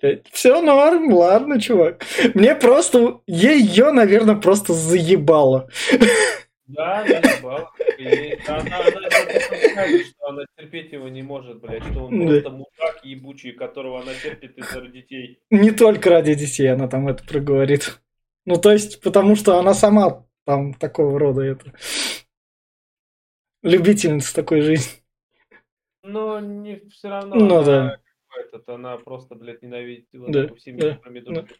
Все норм, ладно, чувак. Мне просто, ее, наверное, просто заебало. Да, заебало. И она, она, она скажет, что она терпеть его не может, блядь, что он Да. просто мудак ебучий, которого она терпит из-за детей. Не только ради детей она там это проговорит. Ну, то есть, потому что она сама там такого рода это любительница такой жизни. Но не все равно. Ну она, да. Этот, она просто, блядь, ненавидит его Да, да, в семье да, помидорки.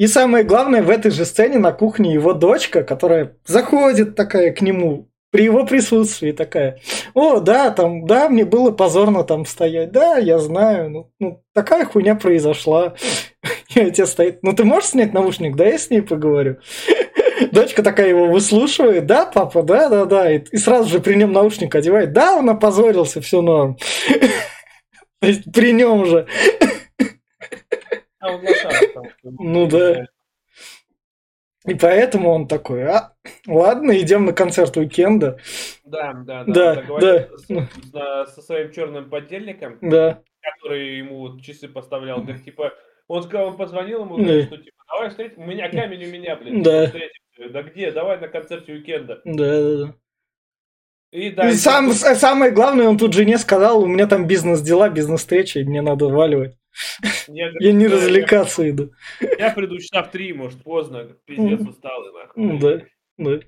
И самое главное, в этой же сцене на кухне его дочка, которая заходит такая к нему, при его присутствии такая. О, да, там, да, мне было позорно там стоять. Да, я знаю. Ну, ну такая хуйня произошла. И отец стоит. Ну, ты можешь снять наушник? Да, я с ней поговорю. Дочка такая его выслушивает. Да, папа, да, да, да. И, и сразу же при нем наушник одевает. Да, он опозорился, все норм. То есть при нем же. Ну да. И поэтому он такой, а, ладно, идем на концерт уикенда. Да, да, да. Да, да. Со своим черным подельником, да. который ему часы поставлял, говорит, типа, он сказал, он позвонил ему, говорит, что типа, давай встретим, у меня камень у меня, блин, да. встретимся. Да где? Давай на концерте уикенда. Да, да, да. И, да, и сам, и... самое главное, он тут жене сказал, у меня там бизнес-дела, бизнес-встреча, и мне надо валивать. Я, я не развлекаться я, иду. Я приду часа в три, может, поздно. Пиздец, устал и нахуй. Да, да.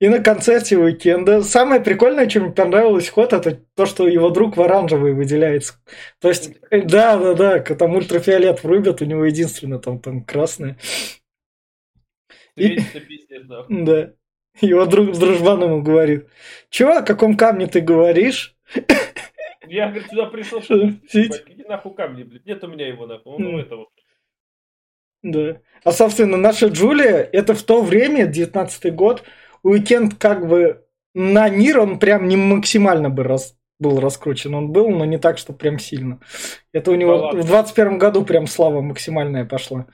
И на концерте уикенда. Самое прикольное, чем мне понравилось ход, это то, что его друг в оранжевый выделяется. То есть, да, да, да, там ультрафиолет врубят, у него единственное там, там красное. И... Да. Его друг с дружбаном ему говорит, чего, о каком камне ты говоришь? Я, говорит, сюда пришел, чтобы иди нахуй камни, блядь. Нет у меня его нахуй. Ну, это вот. Да. А, собственно, наша Джулия, это в то время, 19-й год, Уикенд как бы на Нир он прям не максимально бы раз, был раскручен. Он был, но не так, что прям сильно. Это у него да в 21 году прям слава максимальная пошла.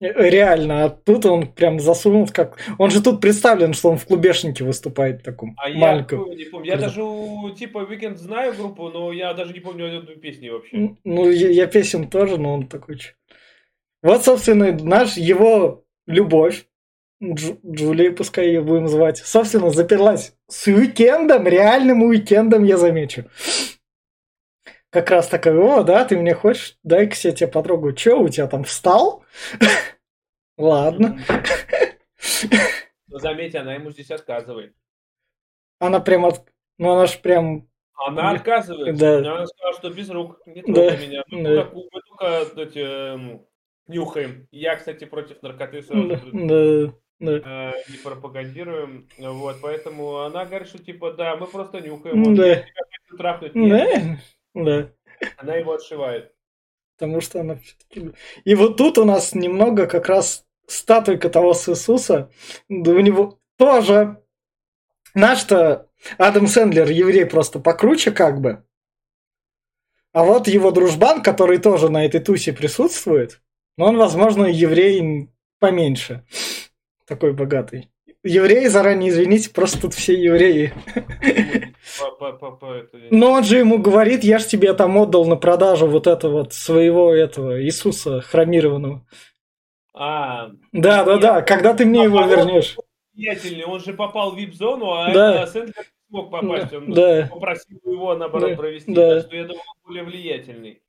Реально, а тут он прям засунул как... Он же тут представлен, что он в клубешнике выступает таком а маленьком. Я не помню. Я даже, типа, Weekend знаю группу, но я даже не помню эту песню вообще. Ну, я, я песен тоже, но он такой... Вот, собственно, наш, его любовь, Дж, Джулии, пускай ее будем звать, собственно, заперлась с уикендом, реальным уикендом, я замечу. Как раз такой, о, да, ты мне хочешь, дай-ка я тебя потрогаю. Че, у тебя там встал? Ладно. Но заметь, она ему здесь отказывает. Она прям от... Ну, она ж прям... Она отказывает. Да. Она сказала, что без рук. Не трогай да. меня. Мы, да. только, мы только эти, э, нюхаем. Я, кстати, против наркоты сразу. Да. да. Э, не пропагандируем. Вот, поэтому она говорит, что типа, да, мы просто нюхаем. Да. Трахнуть. Да. Да. Она его отшивает. Потому что она все-таки... И вот тут у нас немного как раз статуйка того с Иисуса. Да у него тоже... Наш-то Адам Сэндлер еврей просто покруче как бы. А вот его дружбан, который тоже на этой тусе присутствует, но он, возможно, еврей поменьше. Такой богатый. Евреи, заранее извините, просто тут все евреи. Но он же ему говорит, я ж тебе там отдал на продажу вот этого вот своего этого Иисуса хромированного. А, да, да, да, когда ты мне его вернешь. Влиятельный, он же попал в вип-зону, а да. Сэндлер не смог попасть. Он да. попросил его, наоборот, да. провести. Да. Так что я думаю, он более влиятельный.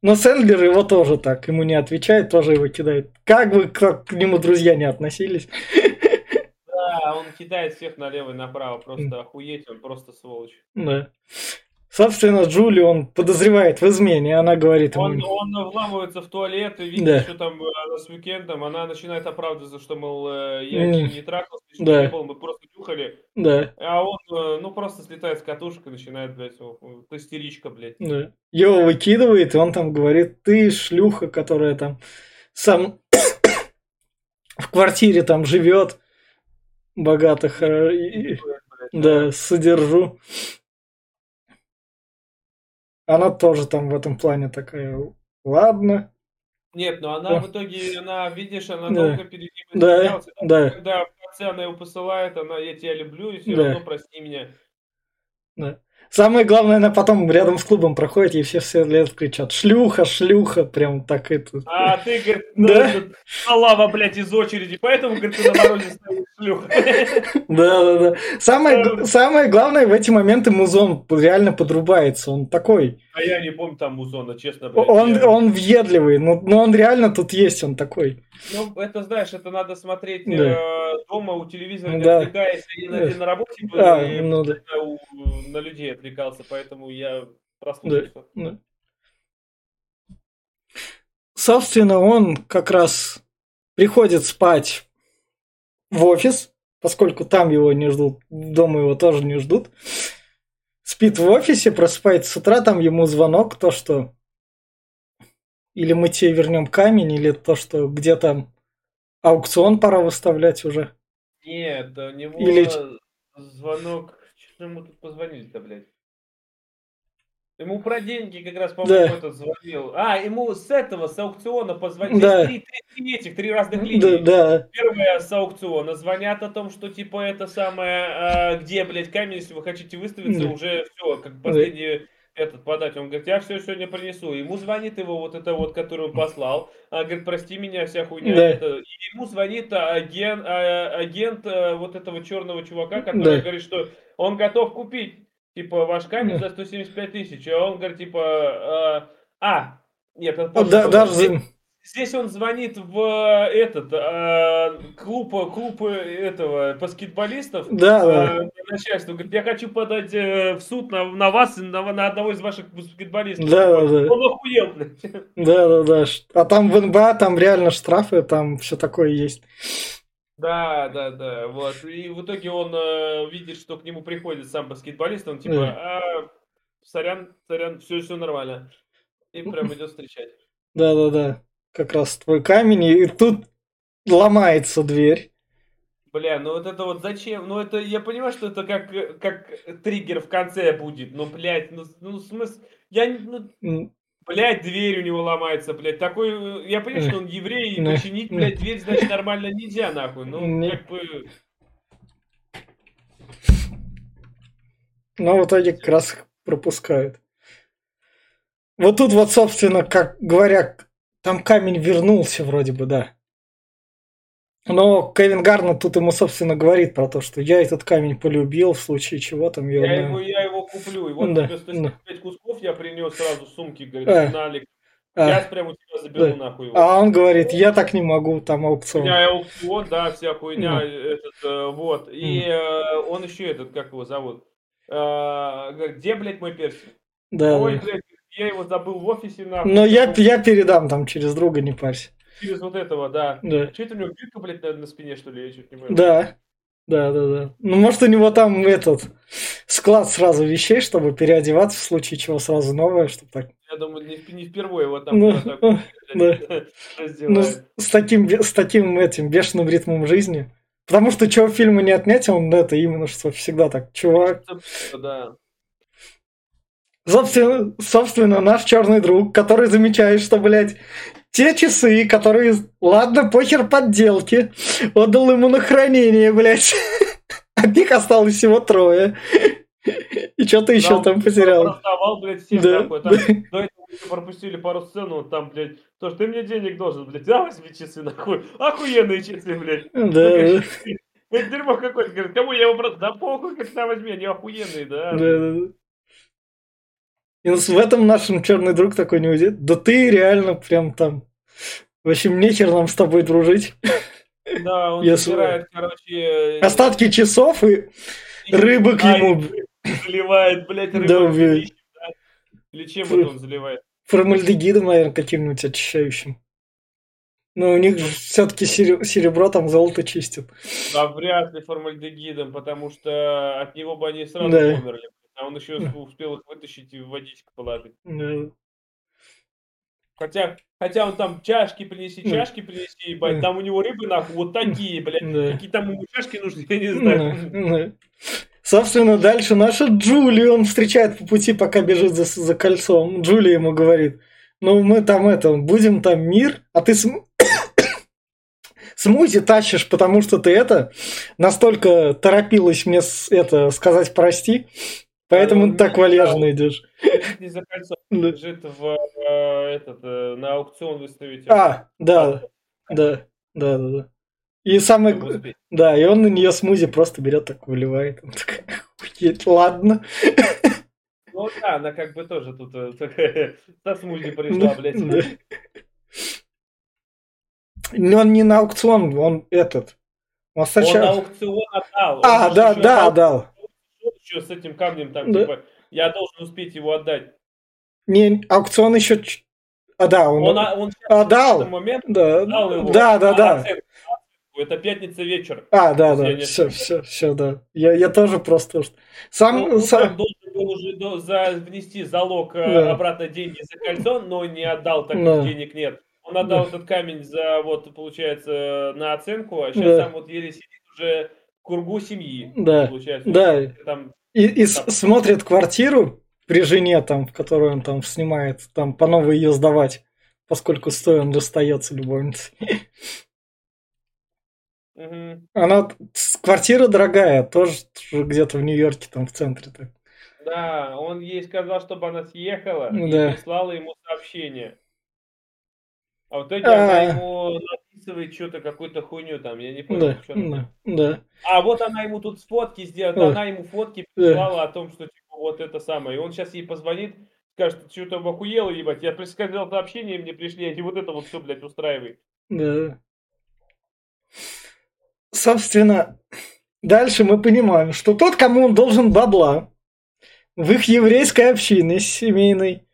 Но Сэндлер его тоже так, ему не отвечает, тоже его кидает. Как бы как к нему друзья не относились. Да, он кидает всех налево и направо, просто охуеть, он просто сволочь. Да. Собственно, Джули он подозревает в измене, она говорит ему... Он, он вламывается в туалет и видит, да. что там э, с уикендом, она начинает оправдываться, что, мол, э, я mm. не трахался, да. не был, мы просто нюхали. Да. А он, э, ну, просто слетает с катушек и начинает, блядь, истеричка, блядь. Да. Его выкидывает, и он там говорит, ты шлюха, которая там сам в квартире там живет, богатых, да, содержу. Она тоже там в этом плане такая, ладно. Нет, но она в итоге, она, видишь, она да. долго перед ним да. да. Когда она его посылает, она, я тебя люблю, и все да. равно прости меня. Да. Самое главное, она потом рядом с клубом проходит, и все все лет кричат «Шлюха, шлюха!» Прям так это... А ты, говорит, ну, да? лава, блядь, из очереди, поэтому, говорит, ты на морозе стоишь шлюха. Да, да, да. Самое, самое главное, в эти моменты музон реально подрубается, он такой. А я не помню там музона, честно. Блядь, он, я... он въедливый, но, но он реально тут есть, он такой. Ну, это, знаешь, это надо смотреть да. э, дома у телевизора, не да. отвлекаясь, и на, на работе был, а, и ну, да. у, на людей отвлекался, поэтому я прослушался. Да. Да. Собственно, он как раз приходит спать в офис, поскольку там его не ждут, дома его тоже не ждут. Спит в офисе, просыпается с утра, там ему звонок, то, что или мы тебе вернем камень, или то, что где там аукцион пора выставлять уже. Нет, у него или... звонок... Что ему тут позвонили-то, блядь? Ему про деньги как раз, по-моему, да. этот звонил. А, ему с этого, с аукциона позвонили. Да. Три, три, этих, три разных линии. Да, да. Первая с аукциона. Звонят о том, что типа это самое, а, где, блядь, камень, если вы хотите выставиться, да. уже все, как последний да. этот подать. Он говорит, я все сегодня принесу. Ему звонит его вот это вот, который он послал. А, говорит, прости меня, вся хуйня. Да. Это. И ему звонит агент, а, агент а, вот этого черного чувака, который да. говорит, что он готов купить типа, ваш камень за 175 тысяч, а он говорит, типа, э, а, нет, это да, даже... здесь, он звонит в этот э, клуб, клуб этого баскетболистов, да, э, да. начальству, говорит, я хочу подать э, в суд на, на вас, на, на одного из ваших баскетболистов. Да, да, да. Он охуел, блядь. Да, да, да. А там в НБА там реально штрафы, там все такое есть. Да, да, да, вот. И в итоге он э, видит, что к нему приходит сам баскетболист, он типа, а, сорян, сорян, все, все нормально. И прям идет встречать. Да, да, да. Как раз твой камень, и тут ломается дверь. Бля, ну вот это вот зачем? Ну это, я понимаю, что это как, как триггер в конце будет, но, блядь, ну, ну смысл, я, ну, Блять, дверь у него ломается, блядь. Такой, э, я понимаю, что он еврей, и починить, блядь, дверь, значит, нормально нельзя, нахуй. Ну, как бы... Но в итоге как раз пропускают. Вот тут вот, собственно, как говоря, там камень вернулся вроде бы, да. Но Кевин Гарнет тут ему, собственно, говорит про то, что я этот камень полюбил, в случае чего там я... Я, его, я куплю, и вот да, тебе 175 да. кусков я принес сразу сумки, говорит, а, налик. А, я прямо у тебя заберу да. нахуй его. А он говорит, я так не могу, там аукцион. У меня аукцион, да, вся хуйня, этот, э, вот. И э, он еще этот, как его зовут? Э, где, блядь, мой персик? Да, Ой, да. блядь, я его забыл в офисе, нахуй. Но я, я передам там через друга, не парься через вот этого, да. Да. Что это у него бирка, блядь, на, на спине, что ли? Я чуть не понял. Да. Да, да, да. Ну, может, у него там этот склад сразу вещей, чтобы переодеваться в случае чего сразу новое, чтобы так. Я думаю, не, не впервые его там ну, да. ну, с таким, с таким этим бешеным ритмом жизни. Потому что чего фильма не отнять, он это именно что всегда так, чувак. Да. Собственно, собственно, наш черный друг, который замечает, что, блядь, те часы, которые, ладно, похер подделки, отдал ему на хранение, блядь. От них осталось всего трое. И что-то еще да, там потерял. Продавал, блядь, всех да, такой. Там. До этого пропустили пару сцен, вот там, блядь, то, что ты мне денег должен, блядь, да, возьми часы, нахуй. Охуенные часы, блядь. Да. Это дерьмо какое-то. Говорит, кому я его просто... Да похуй, как на возьми, они охуенные, да. Да, да, да. И в этом нашем черный друг такой не уйдет. Да ты реально прям там. В общем, нехер нам с тобой дружить. Да, он Если... собирает, короче... Остатки часов и, и рыбы к ему. Заливает, блядь, рыбу. Да, блядь. Или чем это он заливает? Формальдегидом, наверное, каким-нибудь очищающим. Но у них же все-таки серебро там золото чистят. Да, вряд ли формальдегидом, потому что от него бы они сразу да. умерли. А он еще успел их вытащить и в водичку положить. Хотя, хотя он там чашки принеси, чашки принеси, ебать, там у него рыбы нахуй вот такие, блядь, какие там ему чашки нужны, я не знаю. Собственно, дальше наша Джули он встречает по пути, пока бежит за, за кольцом. Джули ему говорит, ну мы там это, будем там мир, а ты см... смузи тащишь, потому что ты это настолько торопилась мне это сказать прости, Поэтому а, так вальяжно идешь. Не за кольцо. Лежит в э, этот, э, на аукцион выставить. А, да. Да, да, да. И самое... Да, и он на нее смузи просто берет, так выливает. Он такой, ладно. Ну да, она как бы тоже тут э, со смузи пришла, блядь. Но он не на аукцион, он этот. Он, сначала... он аукцион отдал. А, да, да, отдал еще с этим камнем, там, да. типа, я должен успеть его отдать. Не, аукцион еще... А, да, он, он, он отдал. Момент да, отдал его, да, да, да. Это пятница вечер. А, да, да, все, все, все, да. Я, я тоже просто... Сам, ну, сам... должен был уже до, за, внести залог э, да. обратно деньги за кольцо, но не отдал, так как да. денег нет. Он отдал да. этот камень за, вот, получается, на оценку, а сейчас да. сам вот еле сидит уже в кругу семьи. Да, получается. да. Там, и, и смотрит квартиру при жене, там, в которую он там снимает, там по новой ее сдавать, поскольку стоит он достается любовницей. Угу. Она квартира дорогая, тоже где-то в Нью-Йорке, там в центре. Так. Да, он ей сказал, чтобы она съехала, да. и прислала ему сообщение. А в итоге а... она ему написывает что-то, какую-то хуйню там, я не понял, да, что да, да. А вот она ему тут фотки сделала, да. она ему фотки прислала да. о том, что типа вот это самое. И он сейчас ей позвонит, скажет, что там охуела, ебать, я сказал сообщение, мне пришли, и вот это вот все, блядь, устраивает. Да. Собственно, дальше мы понимаем, что тот, кому он должен бабла, в их еврейской общине семейной,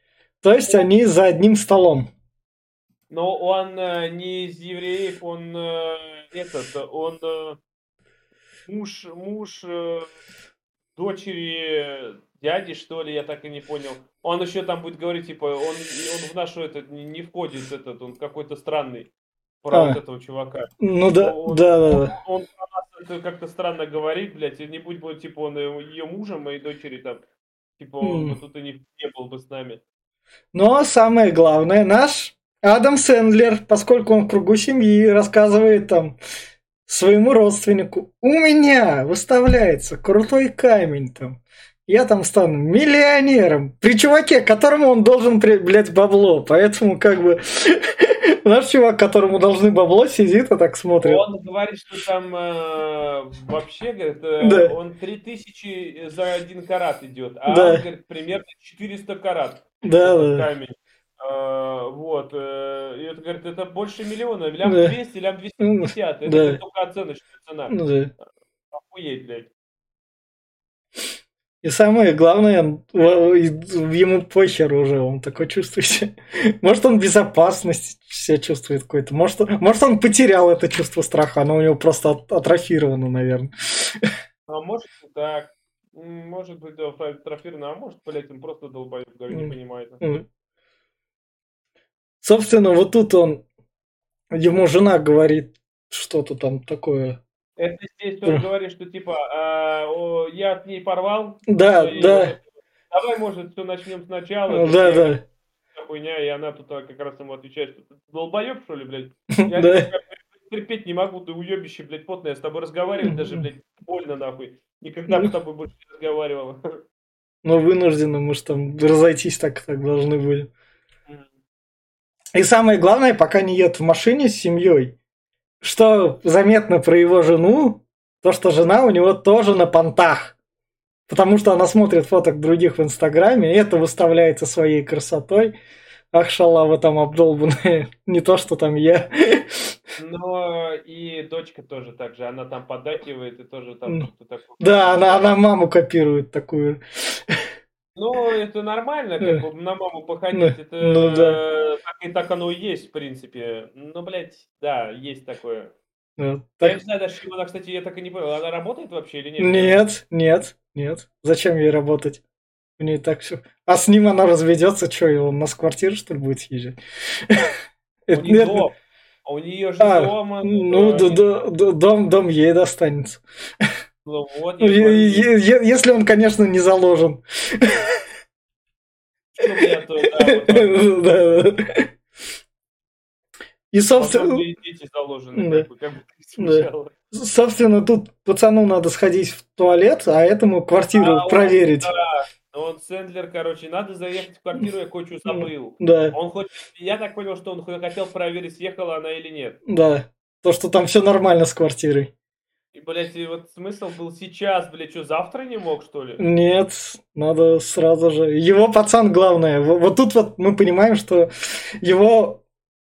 то есть они за одним столом. Но он э, не из евреев, он э, этот, он э, муж, муж э, дочери дяди, что ли, я так и не понял. Он еще там будет говорить, типа, он, он в нашу этот не, не входит, этот, он какой-то странный про а, вот этого чувака. Ну да, он, да, да. Он, он про нас это как-то странно говорит, блядь, и не будь бы, типа, он ее мужем, моей дочери там, типа, он mm. бы тут и не, не был бы с нами. Но самое главное, наш Адам Сэндлер, поскольку он в кругу семьи, рассказывает там своему родственнику, у меня выставляется крутой камень там, я там стану миллионером. При чуваке, которому он должен, блядь, бабло. Поэтому как бы наш чувак, которому должны бабло, сидит и так смотрит. Он говорит, что там э, вообще, говорит, э, да. он 3000 за один карат идет, а да. он, говорит, примерно 400 карат. Да, да. Камень. Uh, вот, uh, и это, говорит, это больше миллиона, лям да. 200, лям 250, это, да. только оценочная цена. Ну, да. Охуеть, блядь. И самое главное, ему похер уже, он такой чувствует себя. Может, он безопасность себя чувствует какой-то. Может, может, он потерял это чувство страха, оно у него просто атрофировано, наверное. А может так. Может быть, да, атрофировано, а может, блядь, он просто долбоеб, не понимает. Собственно, вот тут он, ему жена говорит что-то там такое это здесь он говорит, что типа а, о, я от ней порвал. Да, да. давай, может, все начнем сначала. Да, да. Хуйня, и она тут как раз ему отвечает, что ты долбоеб, что ли, блядь? Я да. терпеть не могу, ты уебище, блядь, потное, я с тобой разговаривать даже, блядь, больно нахуй. Никогда бы с тобой больше не разговаривала. Но вынуждены, мы же там разойтись так, так должны были. И самое главное, пока не едут в машине с семьей, что заметно про его жену, то, что жена у него тоже на понтах. Потому что она смотрит фоток других в Инстаграме, и это выставляется своей красотой. Ах, шалава там обдолбанная. Не то, что там я. Но и дочка тоже так же. Она там поддакивает и тоже там такое. Да, она, она маму копирует такую. Ну, это нормально, как бы на маму походить. Это ну, да. так и так оно и есть, в принципе. Ну, блядь, да, есть такое. Ну, так... Я не знаю даже, она, кстати, я так и не понял, она работает вообще или нет? Нет, нет, нет. Зачем ей работать? У нее так все. А с ним она разведется, что, и он нас квартиру, что ли, будет съезжать? У нее дом. А у нее же а, дома. Ну, дом, дом ей достанется. Ну, вот, Если он, конечно, не заложен. И, собственно... Собственно, тут пацану надо сходить в туалет, а этому квартиру а, проверить. Он, да. Он Сэндлер, короче, надо заехать в квартиру, я кое-что забыл. Да. Он хоть, я так понял, что он хотел проверить, съехала она или нет. Да. То, что там все нормально с квартирой. И, блядь, и вот смысл был сейчас, блядь, что, завтра не мог, что ли? Нет, надо сразу же. Его пацан главное. Вот тут вот мы понимаем, что его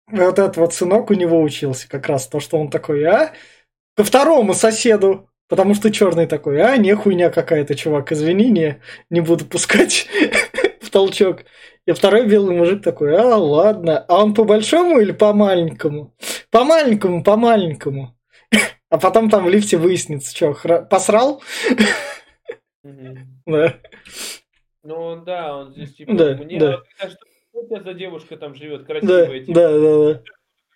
вот этот вот сынок у него учился как раз то, что он такой, а? Ко второму соседу. Потому что черный такой, а, не хуйня какая-то, чувак, извини, не, не буду пускать в толчок. И второй белый мужик такой, а, ладно. А он по большому или по маленькому? По маленькому, по маленькому. А потом там в лифте выяснится, что, хра... посрал? Да. Ну да, он здесь типа, Да, мне да. а что у тебя за девушка там живет, Да, красивая, типа, да, да, да.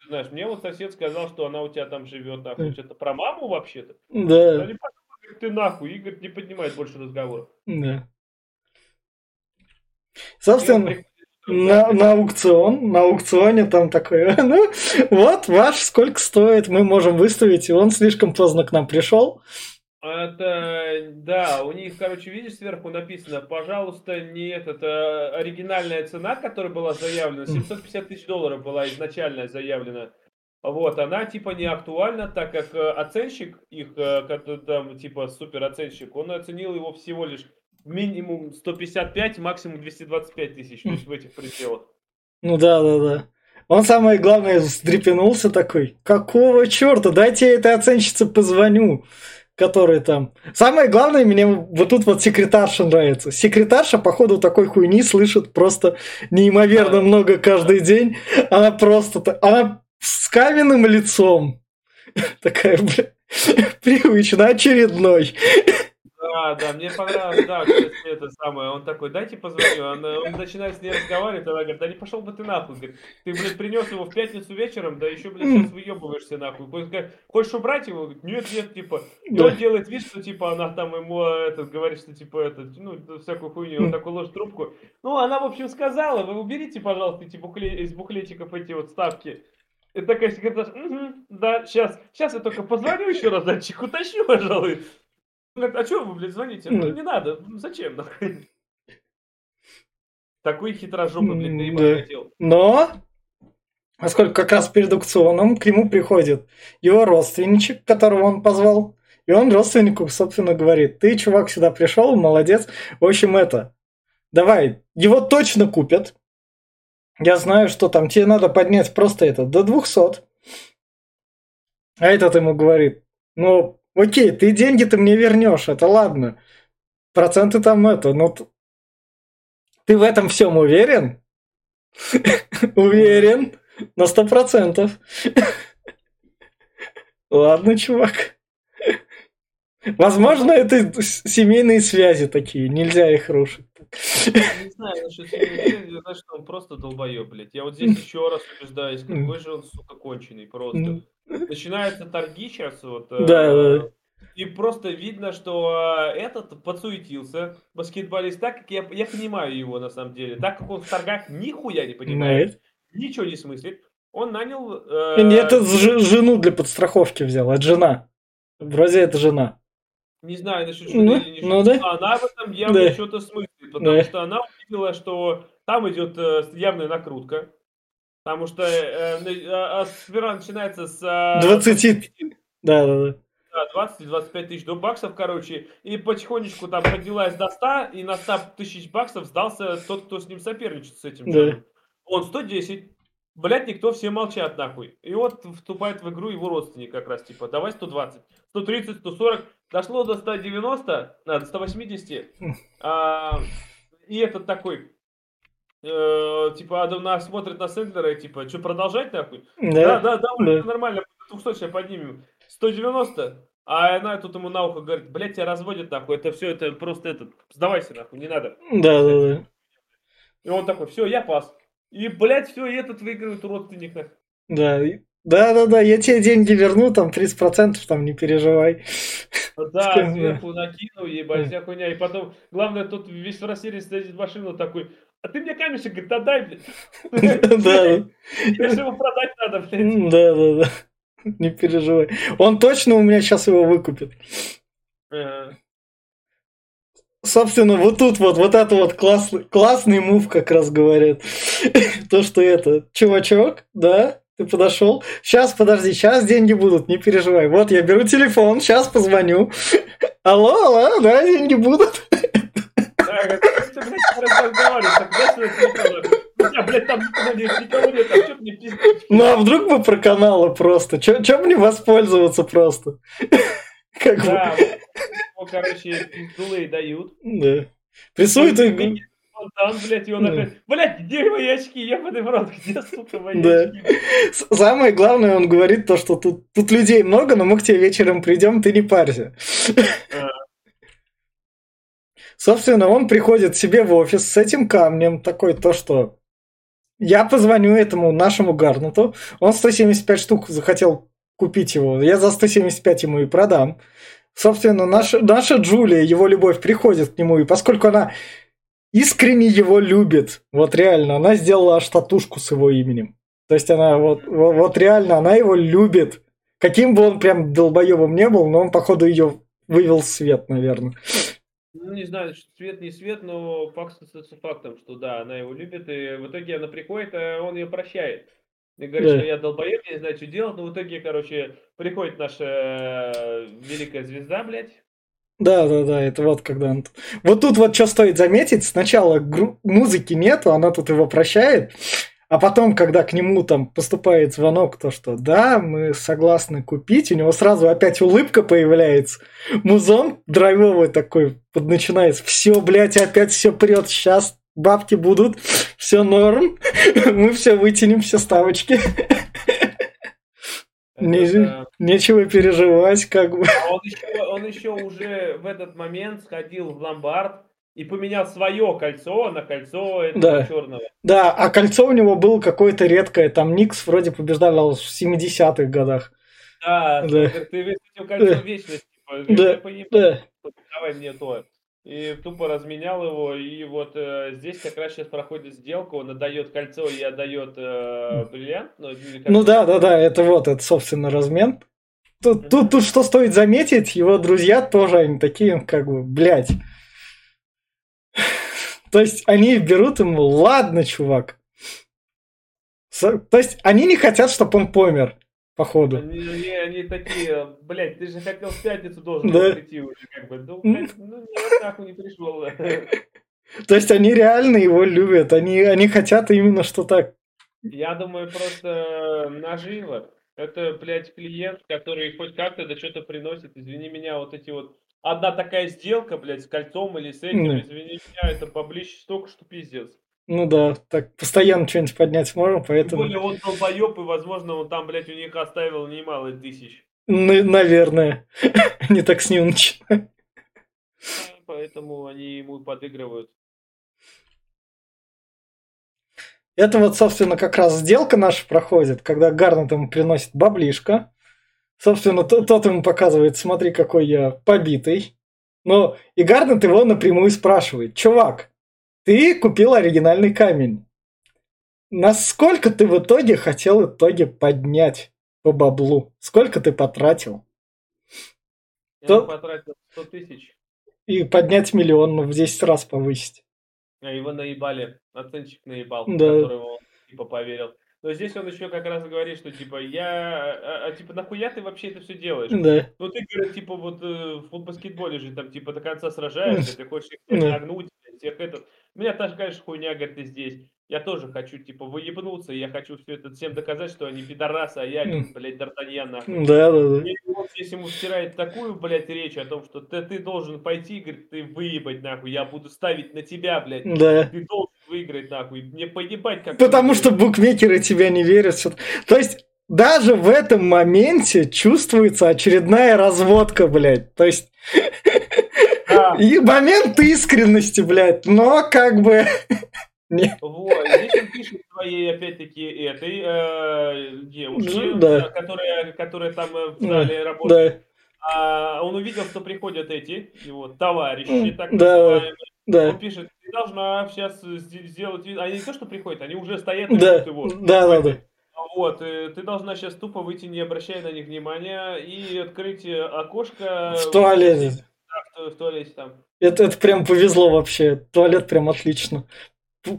знаешь, мне вот сосед сказал, что она у тебя там живет, нахуй, что-то про маму вообще-то? Да Да, не говорит, ты нахуй, Игорь не поднимает больше разговора. да. Собственно, на, на аукцион, на аукционе там такой, ну, вот ваш сколько стоит, мы можем выставить, и он слишком поздно к нам пришел. Это, да, у них, короче, видишь, сверху написано, пожалуйста, не этот, а, оригинальная цена, которая была заявлена, 750 тысяч долларов была изначально заявлена. Вот, она типа не актуальна, так как э, оценщик их, э, который там типа супер оценщик, он оценил его всего лишь минимум 155, максимум 225 тысяч, то есть в этих пределах. Ну да, да, да. Он самое главное встрепенулся такой, какого черта, дайте я этой оценщице позвоню, который там. Самое главное, мне вот тут вот секретарша нравится. Секретарша, походу, такой хуйни слышит просто неимоверно много каждый день. Она просто, она с каменным лицом. Такая, бля, привычно, очередной. Да, да, мне понравилось, да, кстати, это самое, он такой, дайте позвоню, он, он начинает с ней разговаривать, она говорит, да не пошел бы ты нахуй, говорит, ты, блядь, принес его в пятницу вечером, да еще, блядь, сейчас выебываешься нахуй, говорит, хочешь убрать его? Говорит, нет, нет, типа, и Да. он делает вид, что, типа, она там ему, э, этот, говорит, что, типа, это, ну, всякую хуйню, он такой ложит трубку, ну, она, в общем, сказала, вы уберите, пожалуйста, эти букле... из буклетиков эти вот ставки, и такая секретарша, «Мгм, да, сейчас, сейчас я только позвоню еще раз, датчик утащу, пожалуй. Говорит, а что вы, блядь, звоните? Ну, не надо, ну, зачем? нахуй?» Такой хитрожопый, блядь, наебать да. хотел. Но, поскольку как раз перед аукционом к нему приходит его родственничек, которого он позвал, и он родственнику, собственно, говорит, ты, чувак, сюда пришел, молодец. В общем, это, давай, его точно купят. Я знаю, что там тебе надо поднять просто это до 200. А этот ему говорит, ну, окей, ты деньги ты мне вернешь, это ладно. Проценты там это, но ты в этом всем уверен? Уверен. На сто процентов. Ладно, чувак. Возможно, это семейные связи такие, нельзя их рушить. Не знаю, насчет знаю, что он просто долбоеб, блядь. Я вот здесь еще раз убеждаюсь, какой же он, сука, конченый просто. Начинаются торги сейчас, вот. э, Да, да. И просто видно, что э, этот подсуетился, баскетболист, так как я, я понимаю его на самом деле, так как он в торгах нихуя не понимает, Нет. ничего не смыслит, он нанял... э, Не, Это ж- жену для подстраховки взял, это жена. Вроде это жена. Не знаю насчет Ну, жены или не ну жены, да. она в этом явно Да. что-то смыслит, потому Да. что она увидела, что там идет э, явная накрутка, потому что э, на- а- а начинается с... а, 20. Да, да, да. да, 20-25 тысяч до баксов, короче, и потихонечку там поднялась до 100, и на 100 тысяч баксов сдался тот, кто с ним соперничает, с этим Да. Он 110, блядь, никто, все молчат нахуй. И вот вступает в игру его родственник как раз, типа, давай 120, 130, 140, дошло до 190, а, до 180, а, и этот такой, э, типа, она смотрит на Сэндлера и типа, что, продолжать нахуй? Да, да, да, Да. все нормально, до 200 сейчас поднимем. 190, а она тут ему на ухо говорит, блядь, тебя разводят нахуй, это все, это просто этот, сдавайся нахуй, не надо. Да, да, да. И он такой, все, я пас. И, блядь, все, и этот выигрывает родственник нахуй. Да, да, да, да, я тебе деньги верну, там 30%, там не переживай. Да, сверху накинул, ебать, вся хуйня. И потом, главное, тут весь в садится в машину такой, а ты мне камешек, говорит, отдай, блядь. Да, же его продать надо, блядь. Да, да, да. Не переживай. Он точно у меня сейчас его выкупит. Э, Собственно, вот тут вот, вот это вот классный, классный мув как раз говорят. То, что это, чувачок, да, ты подошел. Сейчас, подожди, сейчас деньги будут, не переживай. Вот я беру телефон, сейчас позвоню. Алло, алло, да, деньги будут. Да, ты, блядь, разговариваешь, так, телефон. У тебя, блядь, там никого нет, никого нет, а что мне пиздишь? Ну а вдруг бы про каналы просто? Чем мне воспользоваться просто? Как бы, Да, вот, короче, пиздулы дают. да. Прессует Ой, и... фонтан, блядь, и он опять, блядь, где мои очки, ебаный в рот, где, сука, мои Да. очки? Самое главное, он говорит то, что тут, тут людей много, но мы к тебе вечером придем, ты не парься. А. Собственно, он приходит себе в офис с этим камнем, такой то, что я позвоню этому нашему Гарнету, он 175 штук захотел купить его, я за 175 ему и продам. Собственно, наша, наша Джулия, его любовь, приходит к нему, и поскольку она искренне его любит, вот реально, она сделала аж татушку с его именем. То есть она вот, вот, вот реально, она его любит. Каким бы он прям долбоебом не был, но он, походу, ее вывел в свет, наверное. Ну, не знаю, свет не свет, но факт остается фактом, что да, она его любит, и в итоге она приходит, а он ее прощает. И говорит, Да. что я долбоеб, я не знаю, что делать, но в итоге, короче, приходит наша э, великая звезда, блядь. Да, да, да, это вот когда он... Вот тут вот что стоит заметить, сначала гру- музыки нету, она тут его прощает, а потом, когда к нему там поступает звонок, то что да, мы согласны купить, у него сразу опять улыбка появляется, музон драйвовый такой под начинается, все, блядь, опять все прет, сейчас бабки будут, все норм, мы все вытянем, все ставочки, Не- Это- нечего переживать, как бы. А он еще, он еще уже в этот момент сходил в ломбард и поменял свое кольцо на кольцо этого Да. черного. Да, а кольцо у него было какое-то редкое, там Никс вроде побеждал в 70-х годах. Да, Да. ты с этим кольцом Да. вечности. типа, Да, я понимаю, Да. давай мне то. И тупо разменял его, и вот э, здесь как раз сейчас проходит сделка, он отдает кольцо и отдает э, бриллиант. Ну, Ну да, да, да, это вот, это, собственно, размен. Тут, тут, тут что стоит заметить, его друзья тоже, они такие, как бы, блядь. То есть они берут ему, ладно, чувак. То есть они не хотят, чтобы он помер, походу. Они, они- они такие, блядь, ты же хотел в пятницу должен Да. прийти уже, как бы. Ну, блядь, ну нахуй не пришел. То есть они реально его любят, они, они хотят именно что так. Я думаю, просто наживо. Это, блядь, клиент, который хоть как-то да что-то приносит. Извини меня, вот эти вот... Одна такая сделка, блядь, с кольцом или с этим, Да. извини меня, это поближе столько, что пиздец. Ну да, так постоянно что-нибудь поднять можем, Тем поэтому, более он долбоеб, и, возможно, он там, блядь, у них оставил немало тысяч. ну, наверное, они так с ним начинают. Поэтому они ему подыгрывают. Это вот, собственно, как раз сделка наша проходит, когда Гарнет ему приносит баблишко. Собственно, то- тот ему показывает, смотри, какой я побитый. Но и Гарнет его напрямую спрашивает, чувак, ты купил оригинальный камень. Насколько ты в итоге хотел в итоге поднять по баблу? Сколько ты потратил? Я То- потратил 100 тысяч, И поднять миллион, ну, в 10 раз повысить. а его наебали, оценщик наебал, Да. которого он, типа, поверил. Но здесь он еще как раз говорит, что, типа, я... А, а, типа, нахуя ты вообще это все делаешь? Да. Ну, ты, говорит, типа, вот э, в баскетболе же там, типа, до конца сражаешься, ты хочешь их нагнуть, всех этот... Меня та же, конечно, хуйня, говорит, и здесь. Я тоже хочу, типа, выебнуться, и я хочу все это всем доказать, что они пидорасы, а я, М. блядь, Д'Артаньян, нахуй. Да, да, да. И вот здесь ему втирает такую, блядь, речь о том, что ты, ты должен пойти, говорит, ты выебать, нахуй, я буду ставить на тебя, блядь. Да. Ты должен выиграть, нахуй. Мне поебать, как... Потому что букмекеры тебя не верят. То есть даже в этом моменте чувствуется очередная разводка, блядь. То есть Да, и момент искренности, блядь. Но как бы... не- вот. Здесь он пишет своей, опять-таки, этой э, девушке, Ну, да. которая, которая там э, в Да, зале работает. Да, А он увидел, что приходят эти, его товарищи, так да, называемые. да. Он пишет, ты должна сейчас сделать... вид- Они не то, что приходят, они уже стоят и Да, его. да, да, да. Вот, э, ты должна сейчас тупо выйти, не обращая на них внимания, и открыть э, окошко... В туалете. В, в туалете там. Это, это прям повезло вообще. Туалет прям отлично.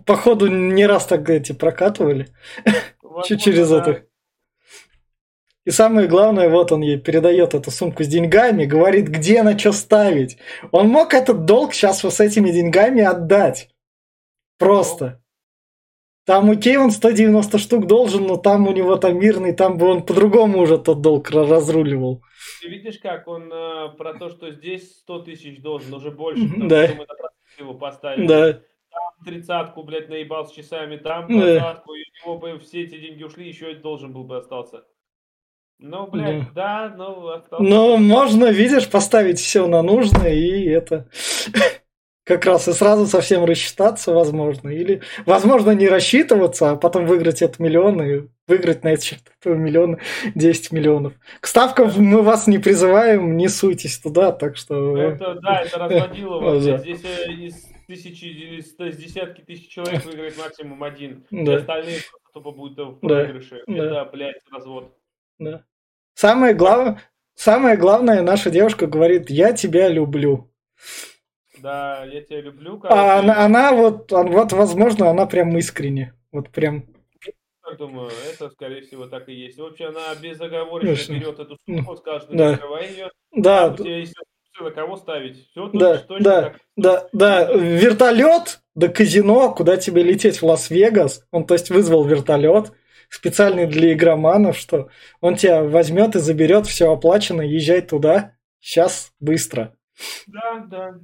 Походу, не раз так эти прокатывали. Возможно, через да. это. И самое главное, вот он ей передает эту сумку с деньгами, говорит, где на что ставить. Он мог этот долг сейчас вот с этими деньгами отдать. Просто. Там, окей, он 190 штук должен, но там у него там мирный, там бы он по-другому уже тот долг ра- разруливал. Ты видишь, как он э, про то, что здесь 100 тысяч должен, уже больше, потому Да. что мы его поставили. Да, тридцатку, блядь, наебал с часами, там двадцатку, и у него бы все эти деньги ушли, еще и должен был бы остаться. Ну, блядь, да, да ну, остался. Ну, можно, видишь, поставить все на нужное, и это как раз и сразу совсем рассчитаться, возможно. Или, возможно, не рассчитываться, а потом выиграть этот миллион и выиграть на этот счет этого миллиона 10 миллионов. К ставкам мы вас не призываем, не суйтесь туда, так что... Это, да, это разводило. Здесь э, из тысячи, из, десятки тысяч человек выиграет максимум один. Да. остальные тупо будут в проигрыше. Да. Это, блядь, развод. Да. Самое главное, самое главное, наша девушка говорит, я тебя люблю. Да, я тебя люблю. А она, она вот, вот, возможно, она прям искренне. Вот прям. Я думаю, это, скорее всего, так и есть. Вообще, она безоговорочно берет эту сумку, скажет, да. закрывай ее. Да. У тебя есть на кого ставить. Все да, точно, да, так. да, да. Вертолет до казино, куда тебе лететь в Лас-Вегас. Он, то есть, вызвал вертолет специальный для игроманов, что он тебя возьмет и заберет, все оплачено, езжай туда, сейчас, быстро. Да, да.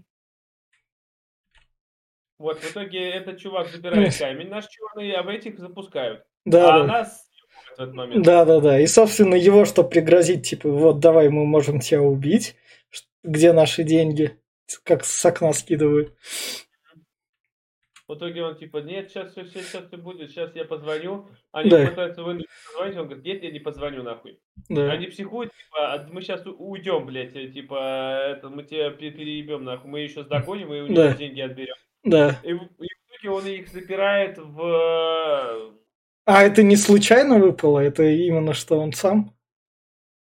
Вот, в итоге этот чувак забирает камень, наш черный, а в этих запускают. Да, а да. нас в этот момент. Да, да, да. И, собственно, его, что пригрозить, типа, вот, давай, мы можем тебя убить. Где наши деньги? Как с окна скидывают. В итоге он типа, нет, сейчас все, сейчас, сейчас все будет, сейчас я позвоню. Они да. пытаются вынудить позвонить, он говорит, нет, я не позвоню нахуй. Да. Они психуют, типа, «А мы сейчас уйдем, блядь, э, типа, это, мы тебя переебем нахуй, мы еще догоним и у них да. деньги отберем. Да. И, и в итоге он их запирает в... А это не случайно выпало? Это именно что он сам?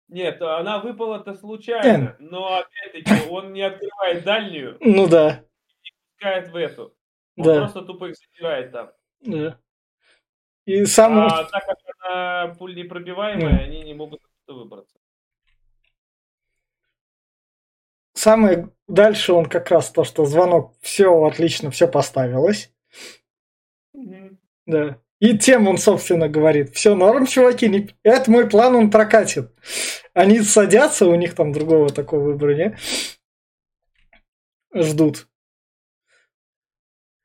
Нет, она выпала-то случайно, но опять-таки он не открывает дальнюю. Ну да. И пускает в эту. Он да. просто тупо их запирает там. Да. И сам... А так как она пуль непробиваемая, mm. они не могут выбраться. Самое дальше он как раз то, что звонок, все отлично, все поставилось. Mm-hmm. Да. И тем он, собственно, говорит, все норм, чуваки, не... это мой план, он прокатит. Они садятся, у них там другого такого выбора нет. Ждут.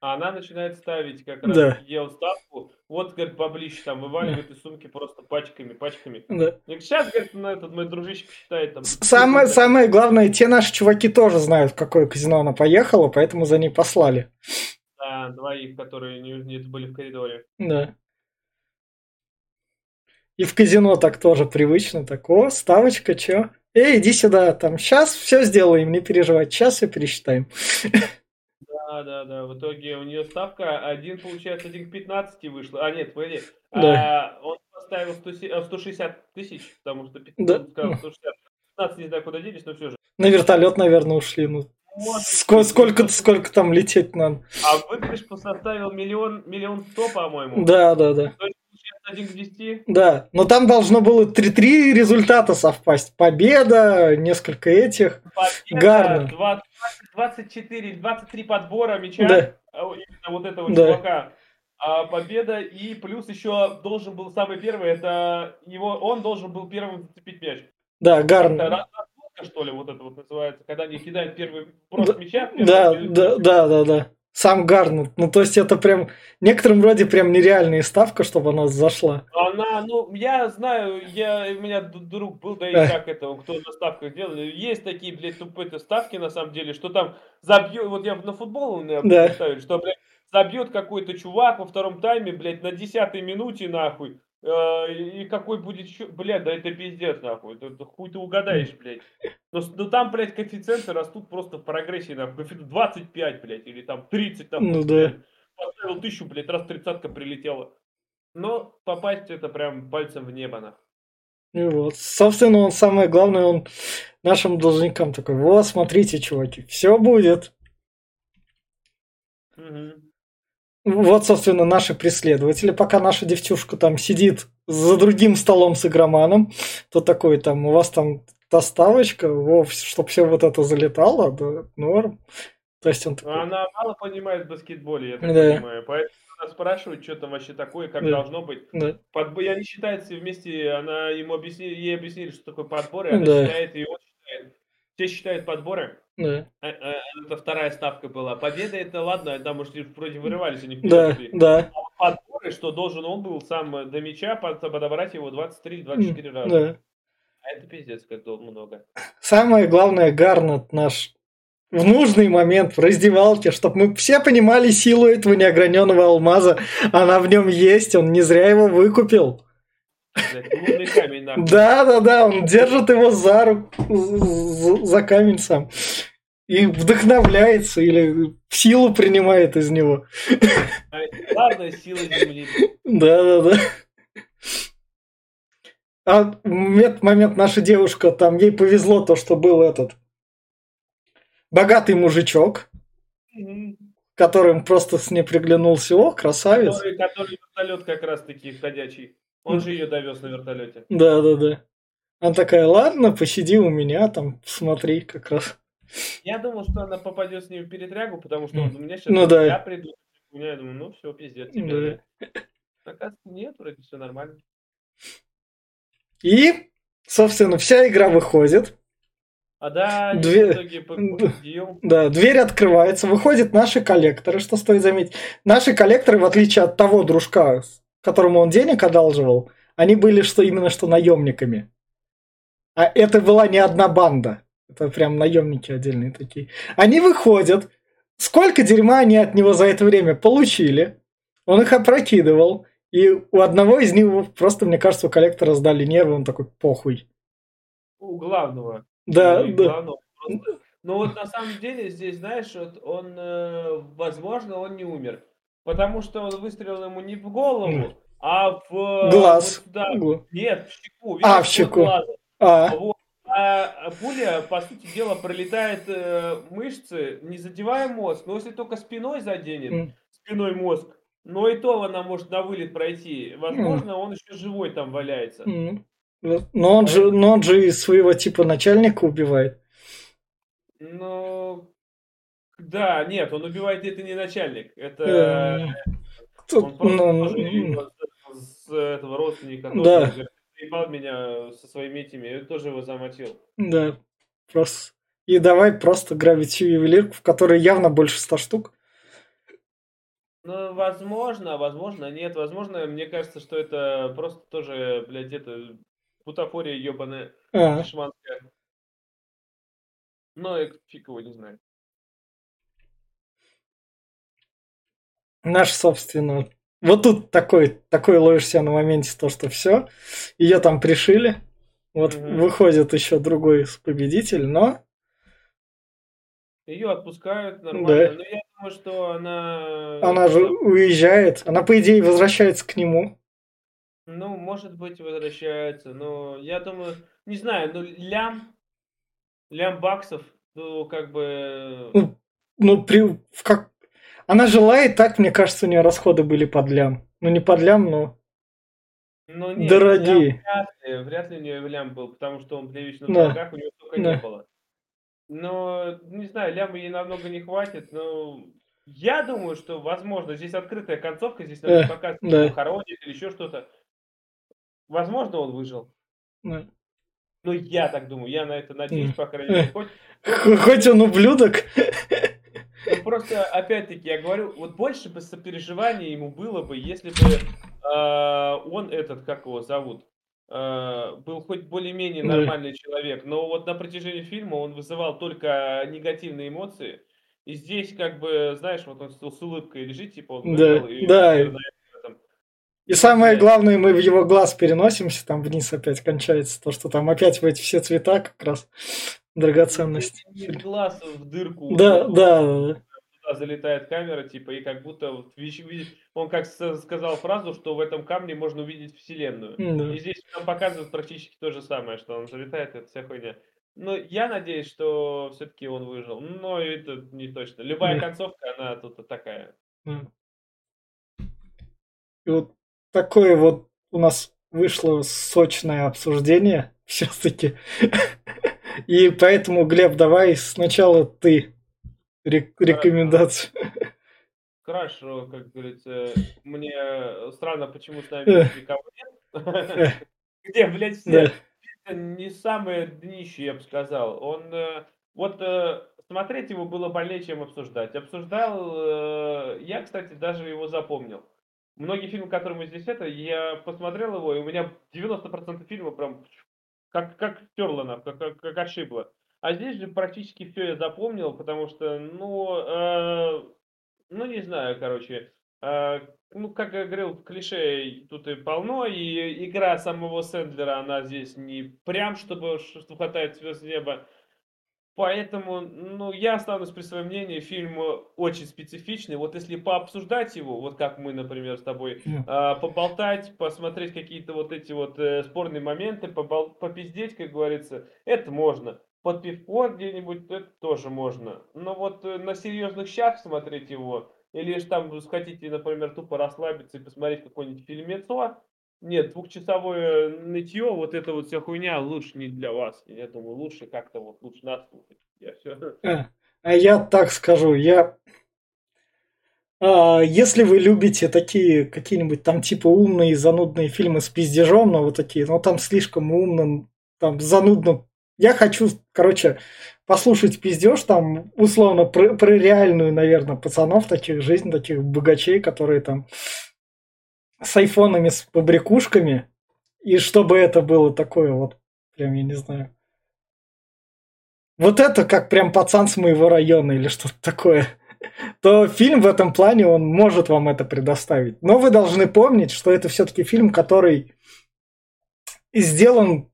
А она начинает ставить как раз да. ел ставку. Вот, говорит, поближе там вываливает из сумки просто пачками, пачками. Да. И сейчас, говорит, на этот мой дружище посчитает там. Самое, самое главное, те наши чуваки тоже знают, в какое казино она поехала, поэтому за ней послали. Да, двоих, которые не, не были в коридоре. Да. И в казино так тоже привычно, так, о, ставочка, чё? Эй, иди сюда, там, сейчас все сделаем, не переживай, сейчас все пересчитаем. Да, да, да. В итоге у нее ставка один, получается, один к 15 вышла. А, нет, погоди. Да. А, он поставил 100, 160 э, тысяч, потому что 15, да. сказал 160. 15 не знаю, куда делись, но все же. На вертолет, наверное, ушли. Ну. Сколько, сколько, сколько там лететь надо? А выигрыш составил миллион, миллион сто, по-моему. Да, да, да. То есть, 1 к 10? Да, но там должно было 3-3 результата совпасть. Победа, несколько этих. Победа, Гарно. 20, 24, 23 подбора мяча. Да. А, именно вот этого да. чувака. А победа и плюс еще должен был самый первый, это его, он должен был первым зацепить мяч. Да, Гарн. Это что ли, вот это вот называется, когда они кидают первый просто да, мяча. Да, да, да, да, да сам Гарнет. Ну, то есть это прям в некотором роде прям нереальная ставка, чтобы она зашла. Она, ну, я знаю, я, у меня друг был, да и как это, кто на ставках делал. Есть такие, блядь, тупые ставки, на самом деле, что там забьет, вот я на футбол меня да. что, блядь, забьет какой-то чувак во втором тайме, блядь, на десятой минуте, нахуй. Э, и какой будет еще... Блядь, да это пиздец, нахуй. Это, это хуй ты угадаешь, блядь. Но, но там, блядь, коэффициенты растут просто в прогрессии, нахуй. Коэффициент 25, блядь, или там 30, там. Ну да. Поставил тысячу, блядь, раз тридцатка прилетела. Но попасть это прям пальцем в небо, нахуй. И вот. Собственно, он самое главное, он нашим должникам такой, вот, смотрите, чуваки, все будет. Угу. Вот, собственно, наши преследователи. Пока наша девчушка там сидит за другим столом с игроманом, то такой там, у вас там доставочка, чтобы все вот это залетало, да, норм. То есть он такой... Она мало понимает в баскетболе, я так да. понимаю. Поэтому она спрашивает, что там вообще такое, как да. должно быть. Да. Под... И они считают все вместе, она ему объяснили, ей объяснили, что такое подбор, и она да. считает, и он считает. Все считают подборы. Да. А, а, это вторая ставка была. Победа это ладно, там уж вроде вырывались они Да, да. А подборы, что должен он был сам до мяча подобрать его 23-24 раза. Да. А это пиздец, как много. Самое главное, Гарнет наш в нужный момент в раздевалке, чтобы мы все понимали силу этого неограненного алмаза. Она в нем есть, он не зря его выкупил. Камень, да, да, да, он держит его за руку, за камень сам. И вдохновляется или силу принимает из него. Главная сила Земли. Да, да, да. А в этот момент наша девушка, там ей повезло то, что был этот богатый мужичок, mm-hmm. которым просто с ней приглянулся, о, красавец. Который, который вертолет как раз таки ходячий. Он же ее довез на вертолете. Да, да, да. Она такая, ладно, посиди у меня там, смотри, как раз. Я думал, что она попадет с ним в перетрягу, потому что он, у меня сейчас ну, да. я приду, я думаю, ну все, пиздец. Тебе. Да. Оказывается, нет, вроде все нормально. И, собственно, вся игра выходит. А да, дверь... в итоге победил. Да, дверь открывается, выходят наши коллекторы, что стоит заметить. Наши коллекторы, в отличие от того дружка, которому он денег одалживал, они были что именно что наемниками. А это была не одна банда. Это прям наемники отдельные такие. Они выходят. Сколько дерьма они от него за это время получили? Он их опрокидывал. И у одного из них просто, мне кажется, у коллектора сдали нервы, он такой, похуй. У главного. Да, да. Главного. Но вот на самом деле здесь, знаешь, вот он, э, возможно, он не умер. Потому что он выстрелил ему не в голову, а в... Глаз. Вот, да, нет, в щеку. Видишь, а, в щеку. А. Вот. А пуля, по сути дела, пролетает э, мышцы, не задевая мозг. Но если только спиной заденет, mm. спиной мозг, но и то она может на вылет пройти. Возможно, mm. он еще живой там валяется. Mm. Но он, же, но он же своего типа начальника убивает. Ну, да, нет, он убивает это не начальник. Это... Тут, он просто ну, с, этого родственника. Да. Заебал меня со своими этими, я тоже его замотил. Да, просто. И давай просто грабить всю ювелирку, в которой явно больше ста штук. Ну, возможно, возможно, нет. Возможно, мне кажется, что это просто тоже, блядь, это бутафория ебаная, а. шманская. Но я фиг его не знаю. Наш, собственно, вот тут такой, такой ловишься на моменте, то, что все, ее там пришили. Вот угу. выходит еще другой победитель, но... Ее отпускают нормально, да. но я думаю, что она... Она же уезжает, она, по идее, возвращается к нему. Ну, может быть, возвращается, но я думаю, не знаю, ну, лям, лям баксов, ну, как бы... Ну, ну при, в как, она жила и так, мне кажется, у нее расходы были под лям. Ну, не под лям, но ну, нет, дорогие. Вряд ли, вряд ли у нее лям был, потому что он при вечных да. ногах у нее столько да. не было. Но, не знаю, ляма ей намного не хватит, но я думаю, что, возможно, здесь открытая концовка, здесь надо да, показывать, да. хоронит или еще что-то. Возможно, он выжил. Да. Ну, я так думаю, я на это надеюсь, по крайней мере. Хоть, хоть он ублюдок. Ну, просто, опять-таки, я говорю, вот больше бы сопереживания ему было бы, если бы э, он этот, как его зовут, э, был хоть более-менее нормальный человек. Но вот на протяжении фильма он вызывал только негативные эмоции. И здесь, как бы, знаешь, вот он с улыбкой лежит, типа, он да, и, да. Наверное, и самое главное, мы в его глаз переносимся, там вниз опять кончается то, что там опять в эти все цвета как раз драгоценность. Глаз в дырку. Да, да, да. Туда залетает камера, типа, и как будто вот, он как сказал фразу, что в этом камне можно увидеть Вселенную. Да. И здесь нам показывают практически то же самое, что он залетает, это вся хуйня. Но я надеюсь, что все-таки он выжил. Но это не точно. Любая да. концовка, она тут такая. И вот такое вот у нас вышло сочное обсуждение все-таки. И поэтому, Глеб, давай сначала ты рекомендацию. Хорошо, как говорится, мне странно, почему с нами никого нет. Где, блядь, все? Это не самое днище, я бы сказал. Он, э, вот, э, смотреть его было больнее, чем обсуждать. Обсуждал, э, я, кстати, даже его запомнил. Многие фильмы, которые мы здесь это, я посмотрел его, и у меня 90% фильма прям как, как стерло нам, как, как, как ошибло. А здесь же практически все я запомнил, потому что, ну, э, ну не знаю, короче, э, ну, как я говорил, клише тут и полно, и игра самого Сэндлера, она здесь не прям, чтобы что хватает звезд неба. Поэтому, ну, я останусь при своем мнении, фильм очень специфичный. Вот если пообсуждать его, вот как мы, например, с тобой, э, поболтать, посмотреть какие-то вот эти вот э, спорные моменты, побол- попиздеть, как говорится, это можно. Под пивко где-нибудь это тоже можно. Но вот э, на серьезных щах смотреть его, или же там хотите, например, тупо расслабиться и посмотреть какой-нибудь фильмецо, нет, двухчасовое нытье, вот эта вот вся хуйня лучше не для вас. Я думаю, лучше как-то вот лучше нас слушать. Я все. А, а я так скажу, я а, если вы любите такие какие-нибудь там типа умные занудные фильмы с пиздежом, но вот такие, но там слишком умно, там занудно. Я хочу, короче, послушать пиздеж там условно про, про реальную, наверное, пацанов таких, жизнь таких богачей, которые там с айфонами, с побрякушками, и чтобы это было такое вот, прям, я не знаю. Вот это как прям пацан с моего района или что-то такое. То фильм в этом плане, он может вам это предоставить. Но вы должны помнить, что это все-таки фильм, который сделан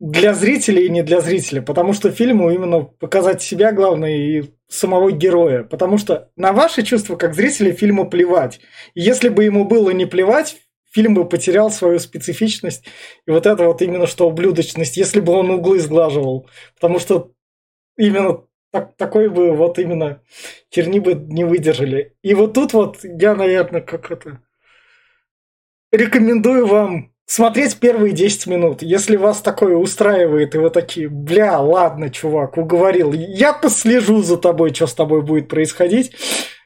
для зрителей и не для зрителя, потому что фильму именно показать себя главное и самого героя, потому что на ваши чувства как зрителя фильму плевать. Если бы ему было не плевать, фильм бы потерял свою специфичность и вот это вот именно что ублюдочность, если бы он углы сглаживал, потому что именно так, такой бы вот именно черни бы не выдержали. И вот тут вот я, наверное, как это рекомендую вам смотреть первые 10 минут. Если вас такое устраивает, и вы такие, бля, ладно, чувак, уговорил, я послежу за тобой, что с тобой будет происходить,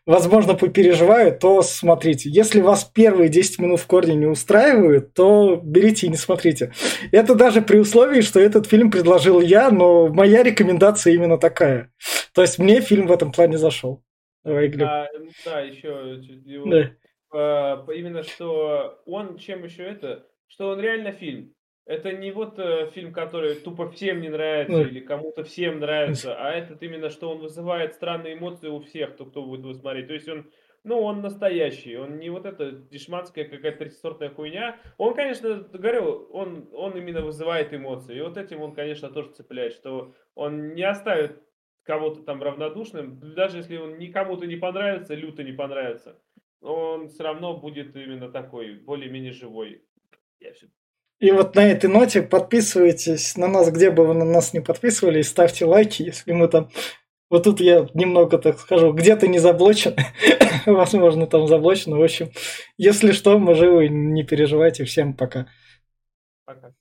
возможно, попереживаю, то смотрите. Если вас первые 10 минут в корне не устраивают, то берите и не смотрите. Это даже при условии, что этот фильм предложил я, но моя рекомендация именно такая. То есть мне фильм в этом плане зашел. Давай, Глеб. А, да, еще да. А, именно что он чем еще это что он реально фильм. Это не вот э, фильм, который тупо всем не нравится или кому-то всем нравится, а этот именно, что он вызывает странные эмоции у всех, кто, кто будет его смотреть. То есть он, ну, он настоящий, он не вот эта дешманская какая-то третьесортная хуйня. Он, конечно, говорю, он, он именно вызывает эмоции. И вот этим он, конечно, тоже цепляет, что он не оставит кого-то там равнодушным, даже если он никому-то не понравится, люто не понравится, он все равно будет именно такой, более-менее живой. И вот на этой ноте подписывайтесь на нас, где бы вы на нас не подписывались, ставьте лайки, если мы там... Вот тут я немного, так скажу, где-то не заблочен, возможно, там заблочено. В общем, если что, мы живы, не переживайте. Всем пока. Пока.